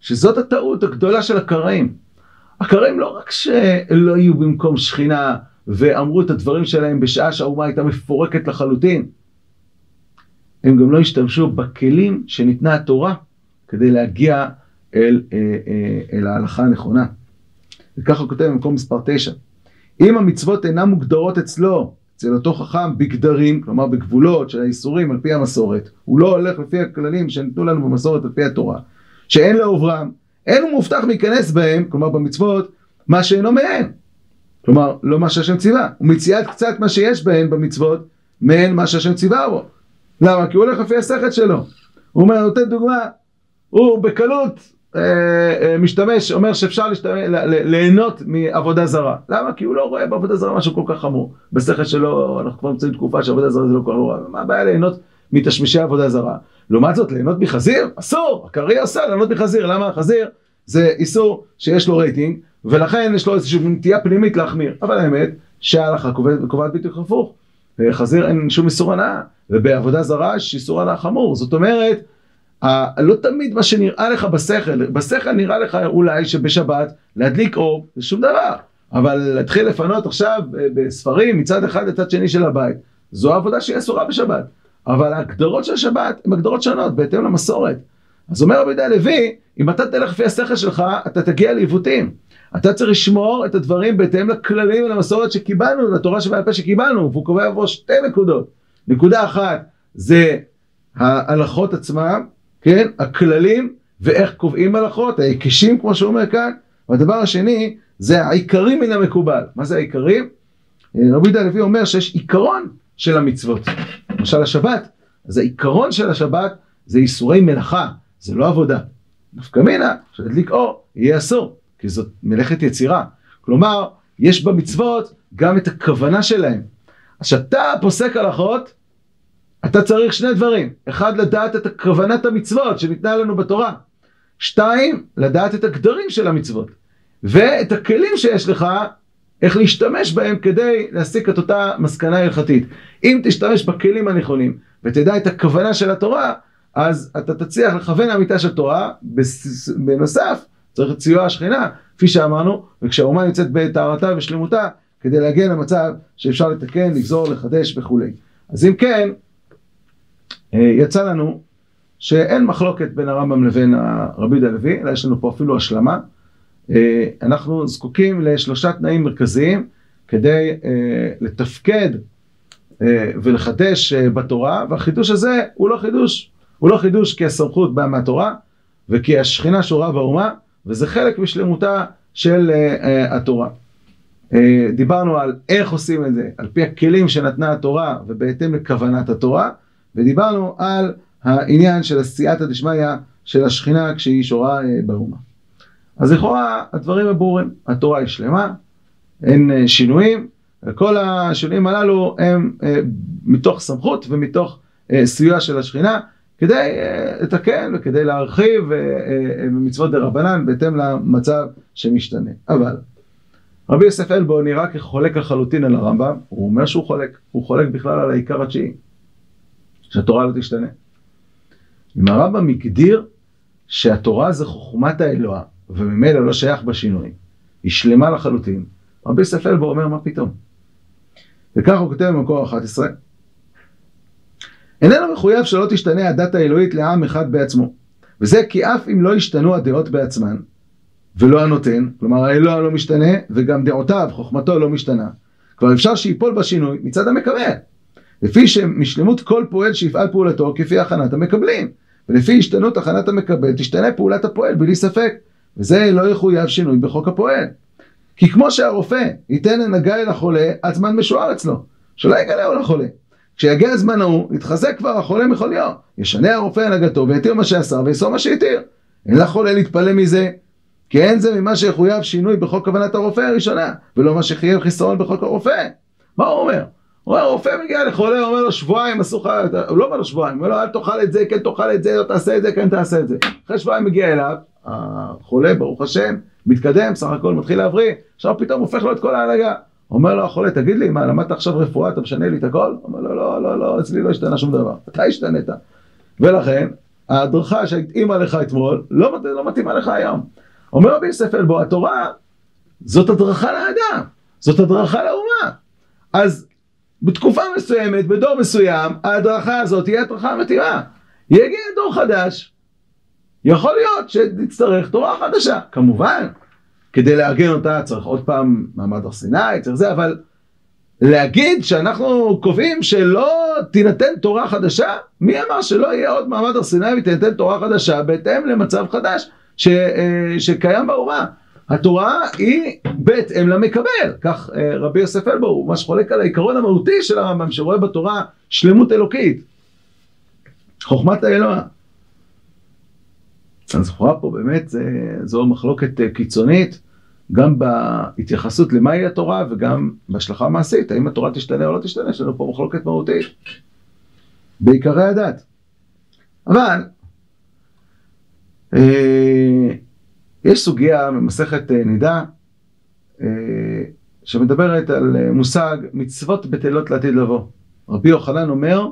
שזאת הטעות הגדולה של הקראים. הקראים לא רק שלא יהיו במקום שכינה ואמרו את הדברים שלהם בשעה שהאומה הייתה מפורקת לחלוטין, הם גם לא השתמשו בכלים שניתנה התורה כדי להגיע אל, אה, אה, אל ההלכה הנכונה. וככה כותב במקום מספר 9. אם המצוות אינן מוגדרות אצלו, אצל אותו חכם, בגדרים, כלומר בגבולות של האיסורים על פי המסורת, הוא לא הולך לפי הכללים שניתנו לנו במסורת על פי התורה, שאין לעוברם, אין הוא מובטח להיכנס בהם, כלומר במצוות, מה שאינו מהן. כלומר, לא מה שהשם ציווה, הוא מציאת קצת מה שיש בהן במצוות, מהן מה שהשם ציווה בו. למה? כי הוא הולך לפי השכל שלו. הוא אומר, נותן דוגמה, הוא בקלות משתמש, אומר שאפשר להשתמש, ליהנות מעבודה זרה. למה? כי הוא לא רואה בעבודה זרה משהו כל כך חמור. בשכל שלו, אנחנו כבר נמצאים תקופה שעבודה זרה זה לא כל כך נורא. מה הבעיה ליהנות מתשמישי עבודה זרה? לעומת זאת, ליהנות מחזיר? אסור! הקריא אסר ליהנות מחזיר. למה? חזיר זה איסור שיש לו רייטינג, ולכן יש לו איזושהי נטייה פנימית להחמיר. אבל האמת שההלכה קובעת בדיוק הפוך. חזיר אין שום איסור הנאה, ובעבודה זרה יש איסור הנאה חמור. זאת אומרת, לא תמיד מה שנראה לך בשכל, בשכל נראה לך אולי שבשבת להדליק אור זה שום דבר, אבל להתחיל לפנות עכשיו בספרים מצד אחד לצד שני של הבית, זו עבודה שהיא אסורה בשבת, אבל ההגדרות של השבת הן הגדרות שונות בהתאם למסורת. אז אומר רבי יהודה הלוי, אם אתה תלך לפי השכל שלך, אתה תגיע לעיוותים. אתה צריך לשמור את הדברים בהתאם לכללים ולמסורת שקיבלנו, לתורה שבעל פה שקיבלנו, והוא קובע בו שתי נקודות. נקודה אחת זה ההלכות עצמם, כן, הכללים ואיך קובעים הלכות, ההיקשים כמו שהוא אומר כאן, והדבר השני זה העיקרים מן המקובל. מה זה העיקרים? אה, רבי יהודה הלוי אומר שיש עיקרון של המצוות. למשל השבת, אז העיקרון של השבת זה איסורי מלאכה, זה לא עבודה. נפקא מינה, שלהדליק אור יהיה אסור, כי זאת מלאכת יצירה. כלומר, יש במצוות גם את הכוונה שלהם. אז כשאתה פוסק הלכות, אתה צריך שני דברים. אחד, לדעת את כוונת המצוות שניתנה לנו בתורה. שתיים, לדעת את הגדרים של המצוות. ואת הכלים שיש לך, איך להשתמש בהם כדי להסיק את אותה מסקנה הלכתית. אם תשתמש בכלים הנכונים ותדע את הכוונה של התורה, אז אתה תצליח לכוון לאמיתה של תורה, בנוסף צריך את סיוע השכינה, כפי שאמרנו, וכשהאומה נמצאת בטהרתה ושלמותה, כדי להגיע למצב שאפשר לתקן, לגזור, לחדש וכולי. אז אם כן, יצא לנו שאין מחלוקת בין הרמב"ם לבין הרבי יהודה הלוי, אלא יש לנו פה אפילו השלמה. אה, אנחנו זקוקים לשלושה תנאים מרכזיים כדי אה, לתפקד אה, ולחדש אה, בתורה, והחידוש הזה הוא לא חידוש, הוא לא חידוש כי הסמכות באה מהתורה וכי השכינה שורה באומה, וזה חלק משלמותה של התורה. דיברנו על איך עושים את זה, על פי הכלים שנתנה התורה ובהתאם לכוונת התורה, ודיברנו על העניין של הסייעתא דשמיא של השכינה כשהיא שורה באומה. אז לכאורה הדברים הם ברורים, התורה היא שלמה, אין שינויים, וכל השינויים הללו הם אה, מתוך סמכות ומתוך אה, סיוע של השכינה כדי אה, לתקן וכדי להרחיב במצוות דה רבנן בהתאם למצב שמשתנה. אבל רבי יוסף אלבו נראה כחולק לחלוטין על הרמב"ם, הוא אומר שהוא חולק, הוא חולק בכלל על העיקר התשיעי, שהתורה לא תשתנה. אם הרמב"ם הגדיר שהתורה זה חוכמת האלוה וממילא לא שייך בשינוי, היא שלמה לחלוטין, רבי יוסף אלבו אומר מה פתאום. וכך הוא כותב במקור 11. איננו מחויב שלא תשתנה הדת האלוהית לעם אחד בעצמו. וזה כי אף אם לא ישתנו הדעות בעצמן, ולא הנותן, כלומר האלוה לא משתנה, וגם דעותיו, חוכמתו לא משתנה. כבר אפשר שיפול בשינוי מצד המקבל. לפי שמשלמות כל פועל שיפעל פעולתו כפי הכנת המקבלים. ולפי השתנות הכנת המקבל תשתנה פעולת הפועל בלי ספק. וזה לא יחויב שינוי בחוק הפועל. כי כמו שהרופא ייתן הנהגה אל החולה עד זמן משוער אצלו, שלא יגלהו לחולה. כשיגיע הזמן ההוא, יתחזק כבר החולה מחוליו. ישנה הרופא הנהגתו ויתיר מה שאסר ויאסור מה שהתיר. אין לחולה להתפלא מזה, כי אין זה ממה שיחויב שינוי בחוק כוונת הרופא הראשונה, ולא מה שחייב חיסרון בחוק הרופא. מה הוא אומר? הרופא מגיע לחולה, אומר לו שבועיים אסור לך, הוא לא אומר לו שבועיים, אומר לו אל תאכל את זה, כן תאכל את זה, לא תעשה את זה, כן תעשה את זה. אחרי שבועיים מגיע אליו, החולה, ברוך השם, מתקדם, סך הכל מתחיל להבריא, עכשיו פתאום הופך לו את כל ההנהגה. אומר לו החולה, תגיד לי, מה, למדת עכשיו רפואה, אתה משנה לי את הכל? אומר לו, לא, לא, לא, אצלי לא השתנה שום דבר. אתה השתנית. ולכן, ההדרכה שהתאימה לך אתמול, לא, לא מתאימה לך היום. אומר רבי יוסף אלבו, התורה זאת הדרכה לאדם, זאת הדרכה לאומה. אז בתקופה מסוימת, בדור מסוים, ההדרכה הזאת תהיה הדרכה מתאימה. יגיע דור חדש, יכול להיות שנצטרך תורה חדשה. כמובן, כדי לארגן אותה צריך עוד פעם מעמד הר סיני, צריך זה, אבל להגיד שאנחנו קובעים שלא תינתן תורה חדשה, מי אמר שלא יהיה עוד מעמד הר סיני ותינתן תורה חדשה בהתאם למצב חדש ש, אה, שקיים באומה? התורה היא בהתאם למקבל, כך אה, רבי יוסף אלבו, הוא ממש חולק על העיקרון המהותי של הרמב"ם שרואה בתורה שלמות אלוקית, חוכמת האלוה. אז לכאורה פה באמת זו מחלוקת אה, קיצונית, גם בהתייחסות למהי התורה וגם בהשלכה המעשית, האם התורה תשתנה או לא תשתנה, יש לנו פה מחלוקת מהותית בעיקרי הדת. אבל אה, יש סוגיה ממסכת אה, נידה אה, שמדברת על אה, מושג מצוות בטלות לעתיד לבוא. רבי יוחנן אומר,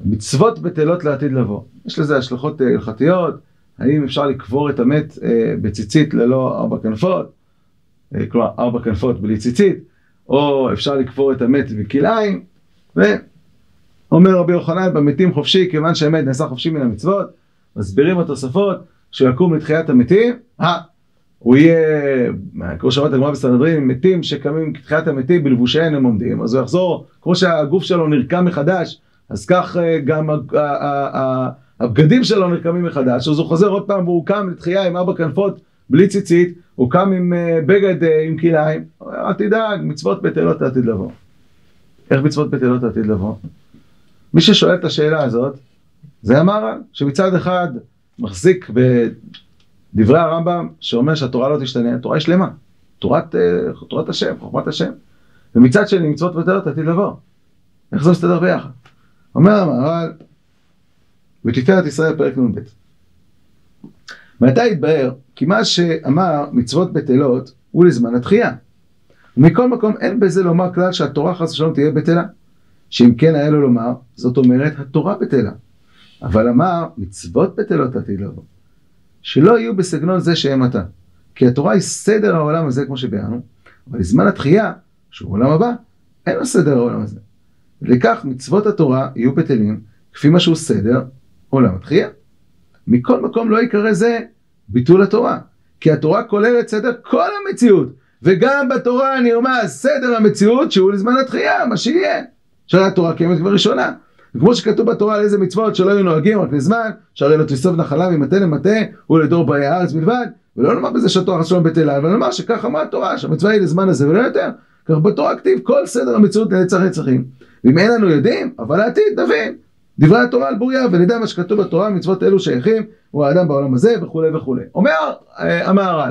מצוות בטלות לעתיד לבוא. יש לזה השלכות הלכתיות, האם אפשר לקבור את המת בציצית ללא ארבע כנפות, כלומר ארבע כנפות בלי ציצית, או אפשר לקבור את המת בכלאיים, ואומר רבי יוחנן במתים חופשי, כיוון שהמת נעשה חופשי מן המצוות, מסבירים התוספות, שהוא יקום לתחיית המתים, הוא יהיה, כמו שאמרת הגמרא בסנהדרין, מתים שקמים לתחיית המתים בלבושיהם הם עומדים, אז הוא יחזור, כמו שהגוף שלו נרקם מחדש, אז כך אה, גם הבגדים שלו נרקמים מחדש, אז הוא חוזר עוד פעם והוא קם לתחייה עם ארבע כנפות בלי ציצית, הוא קם עם אה, בגד אה, עם כלאיים, אל תדאג, מצוות בטלות עתיד לבוא. איך מצוות בטלות עתיד לבוא? מי ששואל את השאלה הזאת, זה המהר"ל, שמצד אחד מחזיק בדברי הרמב"ם, שאומר שהתורה לא תשתנה, התורה היא שלמה, תורת, אה, תורת השם, חוכמת השם, ומצד שני מצוות בטלות עתיד לבוא. איך זה מסתדר ביחד? אומר המהר"ל, בתפארת ישראל פרק נ"ב. מעתה התבהר כי מה שאמר מצוות בטלות הוא לזמן התחייה. ומכל מקום אין בזה לומר כלל שהתורה חס ושלום תהיה בטלה. שאם כן היה לו לומר, זאת אומרת התורה בטלה. אבל אמר מצוות בטלות עתיד לבוא. שלא יהיו בסגנון זה שהם עתה. כי התורה היא סדר העולם הזה כמו שביארנו, אבל לזמן התחייה, שהוא עולם הבא, אין לו סדר העולם הזה. ולכך מצוות התורה יהיו בטלים, כפי מה שהוא סדר עולם התחייה. מכל מקום לא יקרא זה ביטול התורה, כי התורה כוללת סדר כל המציאות, וגם בתורה נרמז סדר המציאות שהוא לזמן התחייה, מה שיהיה. שהרי התורה קיימת כבר ראשונה. וכמו שכתוב בתורה על איזה מצוות שלא היו נוהגים רק לזמן, שהרי לא תסתוב נחלה ממטה למטה ולדור באי הארץ בלבד, ולא נאמר בזה שהתורה חסולה בטלה, אבל נאמר שכך אמרה התורה, שהמצווה היא לזמן הזה ולא יותר. כך בתורה כתיב כל סדר המציאות לנצח נצחים. ואם אין לנו יודעים, אבל לעתיד נבין. דברי התורה על בוריה ונדע מה שכתוב בתורה, מצוות אלו שייכים, הוא האדם בעולם הזה וכולי וכולי. אומר אה, המהר"ל,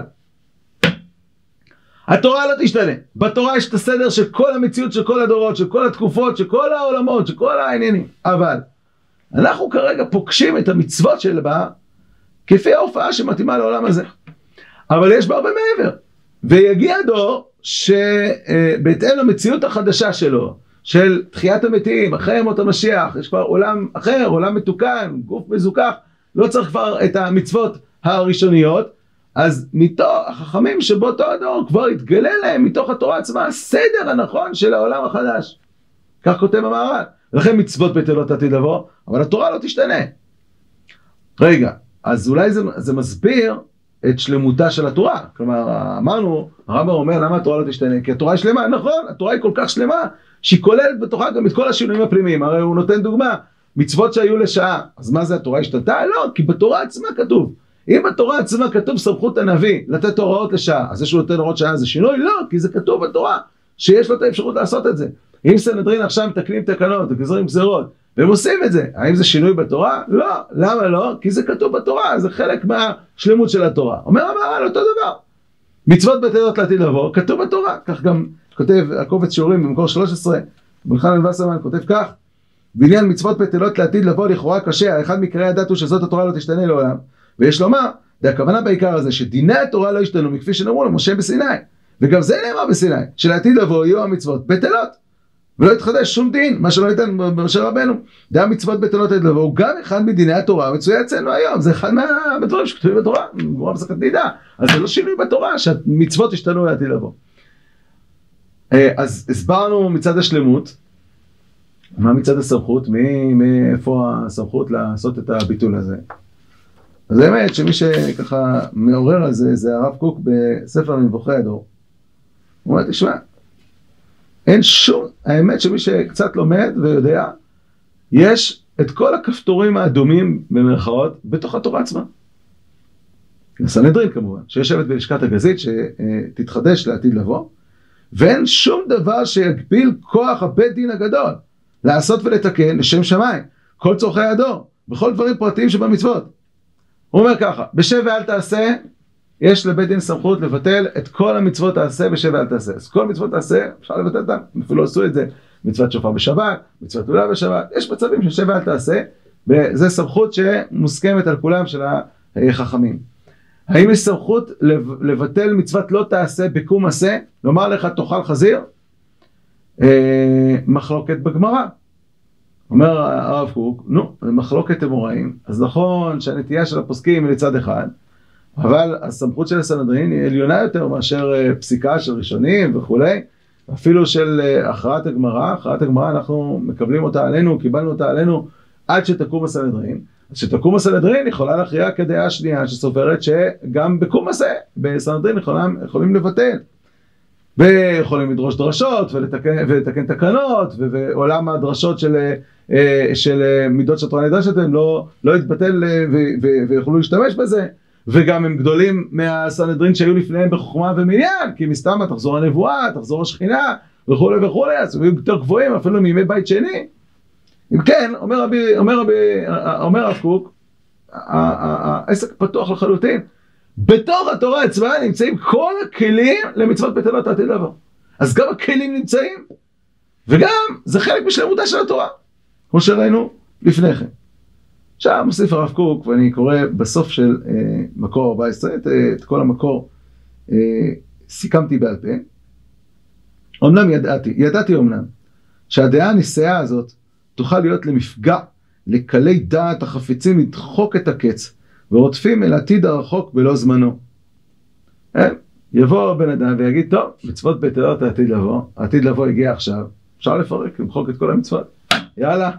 התורה לא תשתנה. בתורה יש את הסדר של כל המציאות של כל הדורות, של כל התקופות, של כל העולמות, של כל העניינים. אבל אנחנו כרגע פוגשים את המצוות של בה כפי ההופעה שמתאימה לעולם הזה. אבל יש בה הרבה מעבר. ויגיע דור שבהתאם למציאות החדשה שלו, של תחיית המתים, אחרי ימות המשיח, יש כבר עולם אחר, עולם מתוקן, גוף מזוכח, לא צריך כבר את המצוות הראשוניות, אז מתוך החכמים שבאותו הדור כבר התגלה להם מתוך התורה עצמה הסדר הנכון של העולם החדש. כך כותב המהר"ל. לכן מצוות בטלות עתיד לבוא, אבל התורה לא תשתנה. רגע, אז אולי זה, זה מסביר את שלמותה של התורה. כלומר, אמרנו, הרמב"ם אומר למה התורה לא תשתנה? כי התורה היא שלמה, נכון, התורה היא כל כך שלמה, שהיא כוללת בתוכה גם את כל השינויים הפנימיים. הרי הוא נותן דוגמה, מצוות שהיו לשעה. אז מה זה התורה השתנתה? לא, כי בתורה עצמה כתוב. אם בתורה עצמה כתוב סמכות הנביא לתת הוראות לשעה, אז זה שהוא נותן הוראות שעה זה שינוי? לא, כי זה כתוב בתורה, שיש לו את האפשרות לעשות את זה. אם סנהדרין עכשיו מתקנים תקנות וגוזרים גזרות, והם עושים את זה, האם זה שינוי בתורה? לא. למה לא? כי זה כתוב בתורה, זה חלק מהשלמות של התורה. אומר המהר"ל אותו דבר. מצוות בטלות לעתיד לבוא, כתוב בתורה. כך גם כותב הקובץ שיעורים במקור 13, בלחן וסרמן כותב כך, בעניין מצוות בטלות לעתיד לבוא לכאורה קשה, האחד מקראי הדת הוא שזאת התורה לא תשתנה לעולם. ויש לומר, הכוונה בעיקר הזה שדיני התורה לא השתנו מכפי שנאמרו למשה בסיני. וגם זה נאמר בסיני, שלעתיד לבוא יהיו המצוות בטלות. ולא יתחדש שום דין, מה שלא ניתן במשה רבנו. דה המצוות בטלות עתיד לבוא, הוא גם אחד מדיני התורה המצויה אצלנו היום, זה אחד מהדברים שכתובים בתורה, גמרא מסכת נידה. אז זה לא שינוי בתורה שהמצוות השתנו לעתיד לבוא. אה, אז הסברנו מצד השלמות, מה מצד הסמכות, מאיפה הסמכות לעשות את הביטול הזה. אז האמת שמי שככה מעורר על זה, זה הרב קוק בספר מבוכי הדור. הוא אומר, תשמע, אין שום, האמת שמי שקצת לומד ויודע, יש את כל הכפתורים האדומים במרכאות בתוך התורה עצמה. הסנהדרין כמובן, שיושבת בלשכת הגזית שתתחדש לעתיד לבוא, ואין שום דבר שיגביל כוח הבית דין הגדול לעשות ולתקן לשם שמיים, כל צורכי הדור, בכל דברים פרטיים שבמצוות. הוא אומר ככה, בשב ואל תעשה, יש לבית דין סמכות לבטל את כל המצוות תעשה בשב ואל תעשה. אז כל מצוות תעשה, אפשר לבטל אותן, אפילו עשו את זה, מצוות שופר בשבת, מצוות תולה בשבת, יש מצבים ששב ואל תעשה, וזו סמכות שמוסכמת על כולם של החכמים. האם יש סמכות לבטל מצוות לא תעשה בקום עשה, לומר לך תאכל חזיר? אה, מחלוקת בגמרא. אומר הרב קוק, נו, זה מחלוקת אמוראים, אז נכון שהנטייה של הפוסקים היא לצד אחד, אבל הסמכות של הסנהדרין היא עליונה יותר מאשר אה, פסיקה של ראשונים וכולי, אפילו של אה, הכרעת הגמרא, הכרעת הגמרא אנחנו מקבלים אותה עלינו, קיבלנו אותה עלינו עד שתקום הסנהדרין. אז שתקום הסנהדרין יכולה להכריע כדעה שנייה שסופרת שגם בקום הזה בסנהדרין יכולים, יכולים לבטל. ויכולים לדרוש דרשות ולתקן, ולתקן תקנות ועולם הדרשות של, אה, של אה, מידות שהתורה נדרשת הם לא, לא יתבטל אה, ויוכלו להשתמש בזה. וגם הם גדולים מהסנהדרין שהיו לפניהם בחוכמה ומניין כי מסתמה תחזור הנבואה, תחזור השכינה וכולי וכולי אז הם היו יותר גבוהים אפילו מימי בית שני. אם כן, אומר רבי, אומר רבי, אומר הרב קוק העסק פתוח לחלוטין. בתוך התורה עצמה נמצאים כל הכלים למצוות בטלות העתיד לבוא. אז גם הכלים נמצאים, וגם זה חלק משלמותה של התורה, כמו שראינו לפני כן. עכשיו מוסיף הרב קוק, ואני קורא בסוף של אה, מקור 14, את, אה, את כל המקור אה, סיכמתי בעל פה. אמנם ידעתי, ידעתי אמנם, שהדעה הנשיאה הזאת תוכל להיות למפגע לקלי דעת החפצים לדחוק את הקץ ורודפים אל עתיד הרחוק בלא זמנו. אין, יבוא בן אדם ויגיד, טוב, מצוות בית העתיד לבוא, העתיד לבוא הגיע עכשיו, אפשר לפרק, למחוק את כל המצוות. יאללה,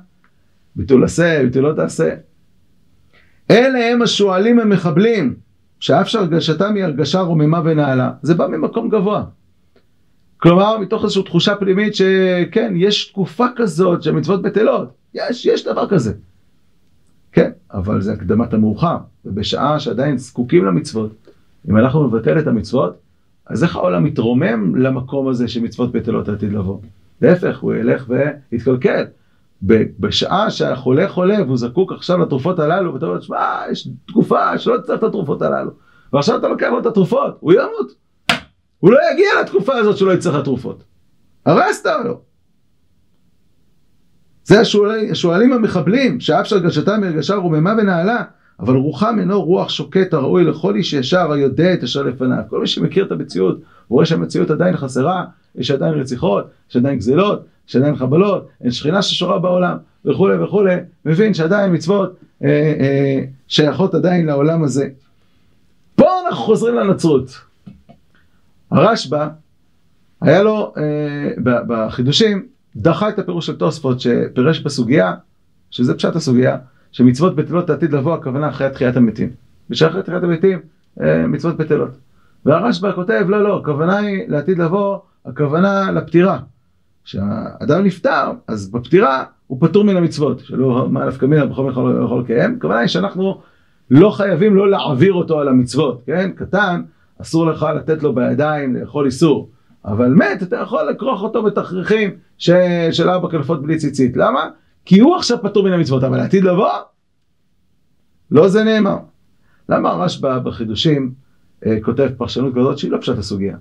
ביטול עשה, ביטול לא תעשה. אלה הם השועלים המחבלים, שאף שהרגשתם היא הרגשה רוממה ונעלה, זה בא ממקום גבוה. כלומר, מתוך איזושהי תחושה פנימית שכן, יש תקופה כזאת שהמצוות בטלות. יש, יש דבר כזה. כן, אבל זה הקדמת המאוחר. ובשעה שעדיין זקוקים למצוות, אם אנחנו נבטל את המצוות, אז איך העולם מתרומם למקום הזה שמצוות בטלות עתיד לבוא? להפך, הוא ילך ויתקלקל. בשעה שהחולה חולה והוא זקוק עכשיו לתרופות הללו, ואתה אומר, שמע, יש תקופה שלא צריך את התרופות הללו. ועכשיו אתה לוקח לו את התרופות, הוא ימות. הוא לא יגיע לתקופה הזאת שלא יצטרך התרופות. הרסת לו. זה השואלים, השואלים המחבלים, שאף שהרגשתם הרגשה רוממה ונעלה, אבל רוחם אינו רוח שוקט הראוי לכל איש ישר היודע את אשר לפניו. כל מי שמכיר את המציאות, הוא רואה שהמציאות עדיין חסרה, יש עדיין רציחות, יש עדיין גזלות, יש עדיין חבלות, אין שכינה ששורה בעולם, וכולי וכולי, מבין שעדיין מצוות אה, אה, שייכות עדיין לעולם הזה. פה אנחנו חוזרים לנצרות. הרשב"א, היה לו אה, בחידושים, דחה את הפירוש של תוספות שפירש בסוגיה, שזה פשט הסוגיה, שמצוות בטלות העתיד לבוא, הכוונה אחרי תחיית המתים. ושאחרי תחיית המתים, אה, מצוות בטלות. והרשב"א כותב, לא, לא, הכוונה היא לעתיד לבוא, הכוונה לפטירה. כשהאדם נפטר, אז בפטירה הוא פטור מן המצוות, שלא מה נפקא מינה בכל יכול, יכול לקיים. הכוונה היא שאנחנו לא חייבים לא להעביר אותו על המצוות, כן? קטן, אסור לך לתת לו בידיים לאכול איסור. אבל מת, אתה יכול לכרוך אותו בתכריכים של ארבע כנפות בלי ציצית. למה? כי הוא עכשיו פטור מן המצוות, אבל לעתיד לבוא? לא זה נאמר. למה הרשב"א בחידושים אה, כותב פרשנות כזאת שהיא לא פשט הסוגיה?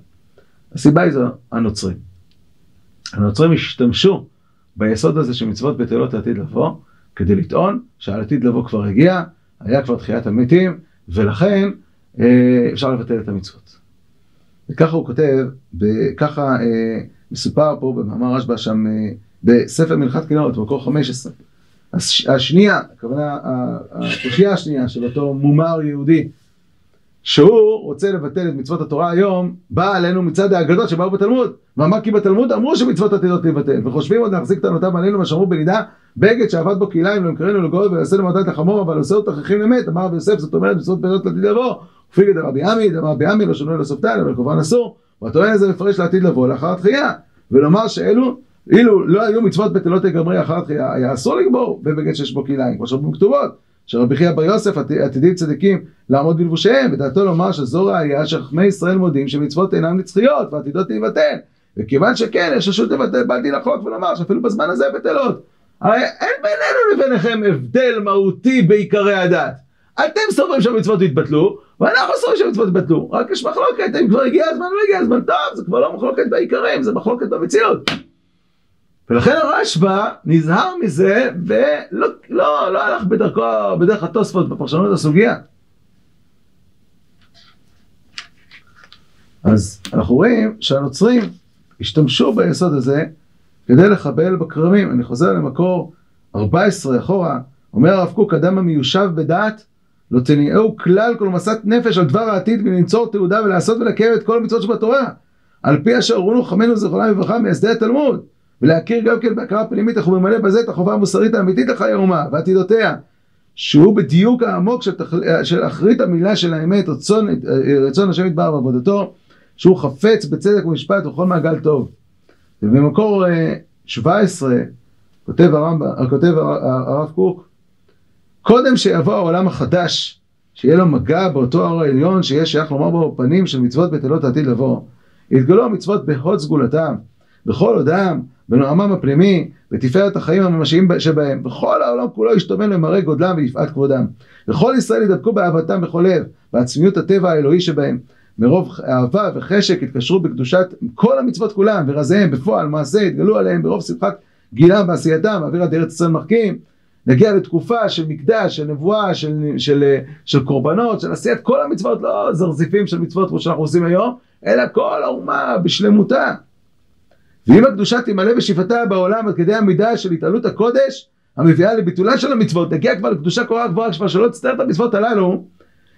הסיבה היא זו הנוצרים. הנוצרים השתמשו ביסוד הזה של מצוות בטלות לעתיד לבוא, כדי לטעון שהעתיד לבוא כבר הגיע, היה כבר תחיית המתים, ולכן אה, אפשר לבטל את המצוות. וככה הוא כותב, וככה אה, מסופר פה במאמר רשב"א שם אה, בספר מלכת כנרות, במקור 15. השנייה, הכוונה, הקושייה השנייה של אותו מומר יהודי, שהוא רוצה לבטל את מצוות התורה היום, בא עלינו מצד האגדות שבאו בתלמוד. ואמר כי בתלמוד אמרו שמצוות עתידות להיבטל, וחושבים עוד להחזיק טענותיו עלינו מה שאמרו בנידה, בגד שעבד בו כליים ולמכרנו לגוי ויעשה למתת החמור, אבל עושה אותו תכריכים למת, אמר רבי יוסף, זאת אומרת מצוות עתידות לעתיד לבוא, ופיגד רבי עמי, אמר רבי עמי לא שונו לסופתן, אבל כמובן אסור, והטוען הזה מפרש לעתיד לבוא לאחר התחייה, ולומר שאלו אילו לא היו מצוות בטלות לגמרי אחר התחייה, היה אסור לגבור בבגד שיש בו כליים, כמו שאומרים כתובות. שרבי חייא בר יוסף עתידים צדיקים לעמוד בלבושיהם, ודעתו לומר שזו ראייה שחכמי ישראל מודים שמצוות אינן נצחיות ועתידות להיבטל. וכיוון שכן, יש רשות לבטל, באתי לחוק ולומר שאפילו בזמן הזה בטלות. הרי אין בינינו לביניכם הבדל מהותי בעיקרי הדת. אתם סוברים שהמצוות יתבטלו, ואנחנו סוברים שהמצוות יתבטלו. רק יש מחלוקת, אם כבר הגיע הזמן לא הגיע הזמן, טוב, זה כבר לא מחלוקת בעיקרים, זה מחלוקת במציאות. ולכן הרשב"א נזהר מזה ולא לא, לא הלך בדרכו, בדרך התוספות בפרשנות הסוגיה. אז אנחנו רואים שהנוצרים השתמשו ביסוד הזה כדי לחבל בכרמים. אני חוזר למקור 14 אחורה, אומר הרב קוק, אדם המיושב בדעת לא תניעהו כלל כל מסת נפש על דבר העתיד ולנצור תעודה ולעשות ולקיים את כל המצוות שבתורה. על פי אשר אורונו חכמינו זכרונם לברכה מייסדי התלמוד. ולהכיר גם כן בהכרה פנימית איך הוא ממלא בזה את החובה המוסרית האמיתית לחיי האומה ועתידותיה שהוא בדיוק העמוק של, תכל... של אחרית המילה של האמת רצון, רצון השם יתברך בעבודתו שהוא חפץ בצדק ומשפט וכל מעגל טוב. ובמקור 17 אה, כותב, הרמב, כותב הרב קוק קודם שיבוא העולם החדש שיהיה לו מגע באותו הר העליון שיהיה שייך לומר בו פנים של מצוות בטלות העתיד לבוא יתגלו המצוות בהוד סגולתם בכל אדם בנועמם הפנימי, בתפארת החיים הממשיים שבהם. וכל העולם כולו ישתומם למראה גודלם ויפעת כבודם. וכל ישראל ידבקו באהבתם בכל לב, בעצמיות הטבע האלוהי שבהם. מרוב אהבה וחשק התקשרו בקדושת כל המצוות כולם, ורזיהם בפועל, מעשה, התגלו עליהם ברוב שמחת גילם ועשייתם, אוויר עד ארץ ישראל מחכים. נגיע לתקופה של מקדש, של נבואה, של, של, של, של קורבנות, של עשיית כל המצוות, לא זרזיפים של מצוות כמו שאנחנו עושים היום, אלא כל האומה בשלמותה. ואם הקדושה תמלא בשאיפתה בעולם עד כדי המידה של התעלות הקודש המביאה לביטולה של המצוות, נגיע כבר לקדושה כה גבוהה כבר שלא תצטרך את המצוות הללו,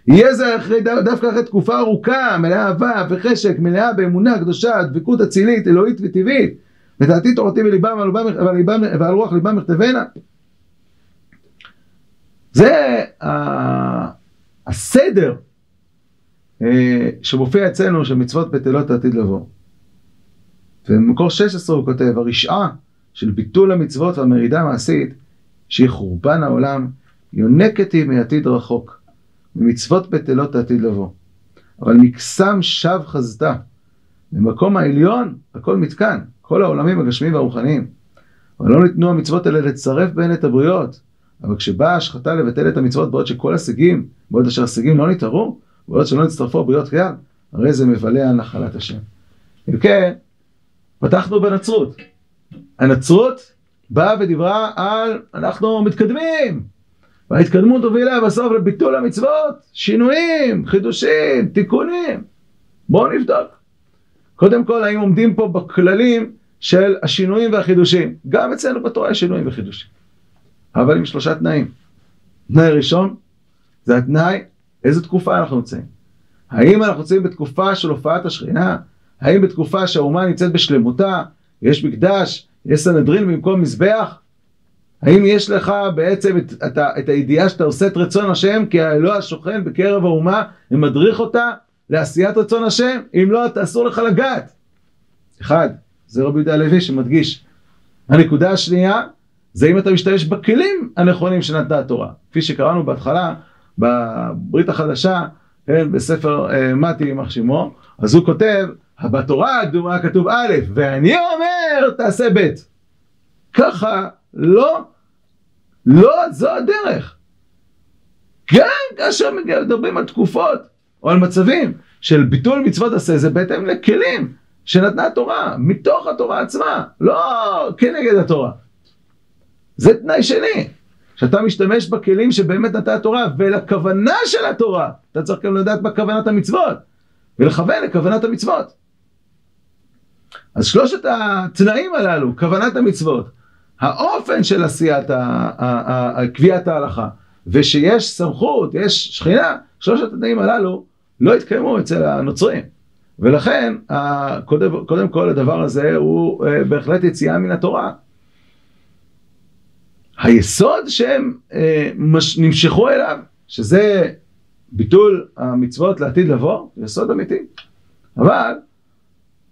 יהיה זה אחרי, דווקא אחרי תקופה ארוכה, מלאה אהבה וחשק, מלאה באמונה קדושה, דבקות אצילית, אלוהית וטבעית, ותעתיד תורתי בליבם ועל רוח ליבם יכתבנה. זה הסדר אה, שמופיע אצלנו של מצוות בטלות העתיד לבוא. ובמקור 16 הוא כותב, הרשעה של ביטול המצוות והמרידה המעשית, שהיא חורבן העולם, יונקת היא מעתיד רחוק, ממצוות בטלות העתיד לבוא. אבל מקסם שב חזתה. במקום העליון הכל מתקן, כל העולמים הגשמיים והרוחניים. אבל לא ניתנו המצוות האלה לצרף בין את הבריות. אבל כשבאה השחתה לבטל את המצוות בעוד שכל השגים, בעוד אשר השגים לא נתערו, בעוד שלא נצטרפו הבריות כלל, הרי זה מבלה על נחלת השם. אם כן, פתחנו בנצרות. הנצרות באה ודיברה על אנחנו מתקדמים, וההתקדמות הובילה בסוף לביטול המצוות, שינויים, חידושים, תיקונים. בואו נבדוק. קודם כל, האם עומדים פה בכללים של השינויים והחידושים? גם אצלנו בתורה יש שינויים וחידושים. אבל עם שלושה תנאים. תנאי ראשון, זה התנאי, איזה תקופה אנחנו נמצאים. האם אנחנו נמצאים בתקופה של הופעת השכינה? האם בתקופה שהאומה נמצאת בשלמותה, יש מקדש, יש סנהדרין במקום מזבח? האם יש לך בעצם את, את, את הידיעה שאתה עושה את רצון השם כי האלוה שוכן בקרב האומה ומדריך אותה לעשיית רצון השם? אם לא, אתה אסור לך לגעת. אחד, זה רבי יהודה הלוי שמדגיש. הנקודה השנייה, זה אם אתה משתמש בכלים הנכונים שנתנה התורה. כפי שקראנו בהתחלה, בברית החדשה, כן, בספר אה, מתי יימח שמו, אז הוא כותב, בתורה הקדומה כתוב א', ואני אומר תעשה ב'. ככה לא לא זו הדרך. גם כאשר מדברים על תקופות או על מצבים של ביטול מצוות עשה, זה בהתאם לכלים שנתנה התורה, מתוך התורה עצמה, לא כנגד התורה. זה תנאי שני, שאתה משתמש בכלים שבאמת נתנה התורה ולכוונה של התורה, אתה צריך גם לדעת מה כוונת המצוות ולכוון לכוונת המצוות. אז שלושת התנאים הללו, כוונת המצוות, האופן של עשיית, קביעת ההלכה, ושיש סמכות, יש שכינה, שלושת התנאים הללו לא התקיימו אצל הנוצרים. ולכן, קודם, קודם כל הדבר הזה הוא אה, בהחלט יציאה מן התורה. היסוד שהם אה, נמשכו אליו, שזה ביטול המצוות לעתיד לבוא, יסוד אמיתי. אבל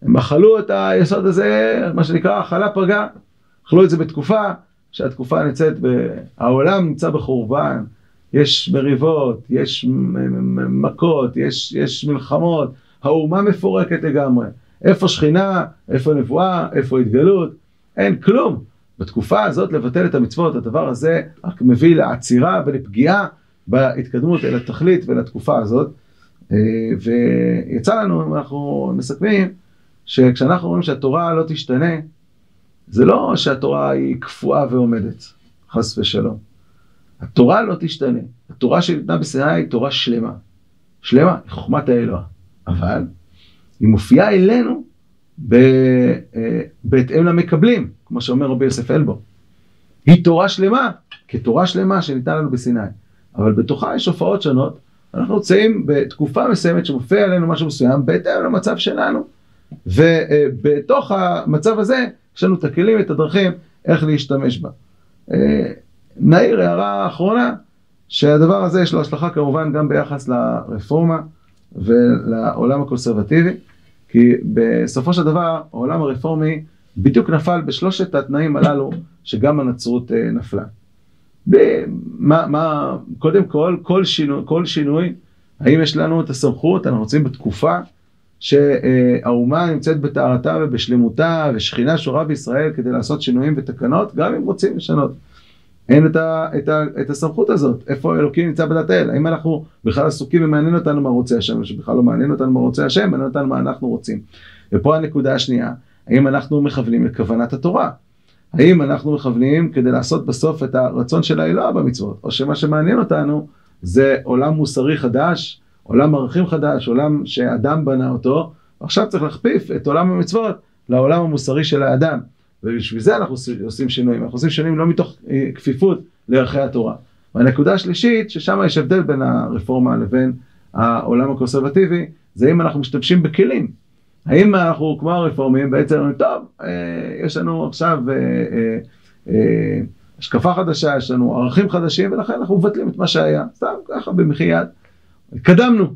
הם אכלו את היסוד הזה, מה שנקרא, אכלה פגה. אכלו את זה בתקופה שהתקופה נמצאת, ב... העולם נמצא בחורבן, יש מריבות, יש מכות, יש, יש מלחמות, האומה מפורקת לגמרי. איפה שכינה, איפה נבואה, איפה התגלות, אין כלום. בתקופה הזאת לבטל את המצוות, הדבר הזה רק מביא לעצירה ולפגיעה בהתקדמות אל התכלית ולתקופה הזאת. אה, ויצא לנו, אנחנו מסכמים, שכשאנחנו אומרים שהתורה לא תשתנה, זה לא שהתורה היא קפואה ועומדת, חס ושלום. התורה לא תשתנה. התורה שניתנה בסיני היא תורה שלמה. שלמה, חוכמת האלוה. אבל היא מופיעה אלינו ב, אה, בהתאם למקבלים, כמו שאומר רבי יוסף אלבו. היא תורה שלמה, כתורה שלמה שניתנה לנו בסיני. אבל בתוכה יש הופעות שונות. אנחנו נמצאים בתקופה מסוימת שמופיע עלינו משהו מסוים בהתאם למצב שלנו. ובתוך המצב הזה יש לנו את הכלים, את הדרכים, איך להשתמש בה. אה, נעיר הערה אחרונה, שהדבר הזה יש לו השלכה כמובן גם ביחס לרפורמה ולעולם הקונסרבטיבי, כי בסופו של דבר העולם הרפורמי בדיוק נפל בשלושת התנאים הללו שגם הנצרות אה, נפלה. מה, מה, קודם כל, כל שינוי, כל שינוי, האם יש לנו את הסמכות, אנחנו רוצים בתקופה שהאומה נמצאת בטהרתה ובשלמותה ושכינה שורה בישראל כדי לעשות שינויים ותקנות, גם אם רוצים לשנות. אין את, ה, את, ה, את הסמכות הזאת, איפה אלוקים נמצא בדת האל, האם אנחנו בכלל עסוקים ומעניין אותנו מה רוצה השם, או שבכלל לא מעניין אותנו מה רוצה השם, מעניין אותנו מה אנחנו רוצים. ופה הנקודה השנייה, האם אנחנו מכוונים לכוונת התורה? האם אנחנו מכוונים כדי לעשות בסוף את הרצון של האלוה במצוות, או שמה שמעניין אותנו זה עולם מוסרי חדש, עולם ערכים חדש, עולם שאדם בנה אותו, ועכשיו צריך להכפיף את עולם המצוות לעולם המוסרי של האדם. ובשביל זה אנחנו עושים שינויים, אנחנו עושים שינויים לא מתוך אה, כפיפות לערכי התורה. והנקודה השלישית, ששם יש הבדל בין הרפורמה לבין העולם הקונסרבטיבי, זה אם אנחנו משתמשים בכלים. האם אנחנו כמו הרפורמים בעצם אומרים, טוב, אה, יש לנו עכשיו אה, השקפה חדשה, יש לנו ערכים חדשים, ולכן אנחנו מבטלים את מה שהיה, סתם ככה במחי יד. התקדמנו.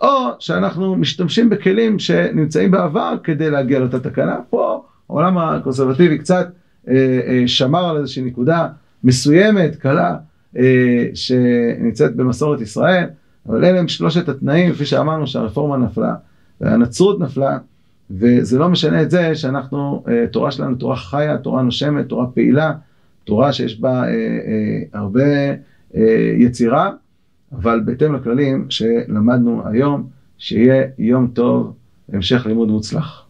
או שאנחנו משתמשים בכלים שנמצאים בעבר כדי להגיע לאותה תקנה. פה העולם הקונסרבטיבי קצת אה, אה, שמר על איזושהי נקודה מסוימת, קלה, אה, שנמצאת במסורת ישראל, אבל אלה הם שלושת התנאים, כפי שאמרנו שהרפורמה נפלה, והנצרות נפלה, וזה לא משנה את זה שאנחנו, תורה שלנו תורה חיה, תורה נושמת, תורה פעילה, תורה שיש בה הרבה יצירה, אבל בהתאם לכללים שלמדנו היום, שיהיה יום טוב, המשך לימוד מוצלח.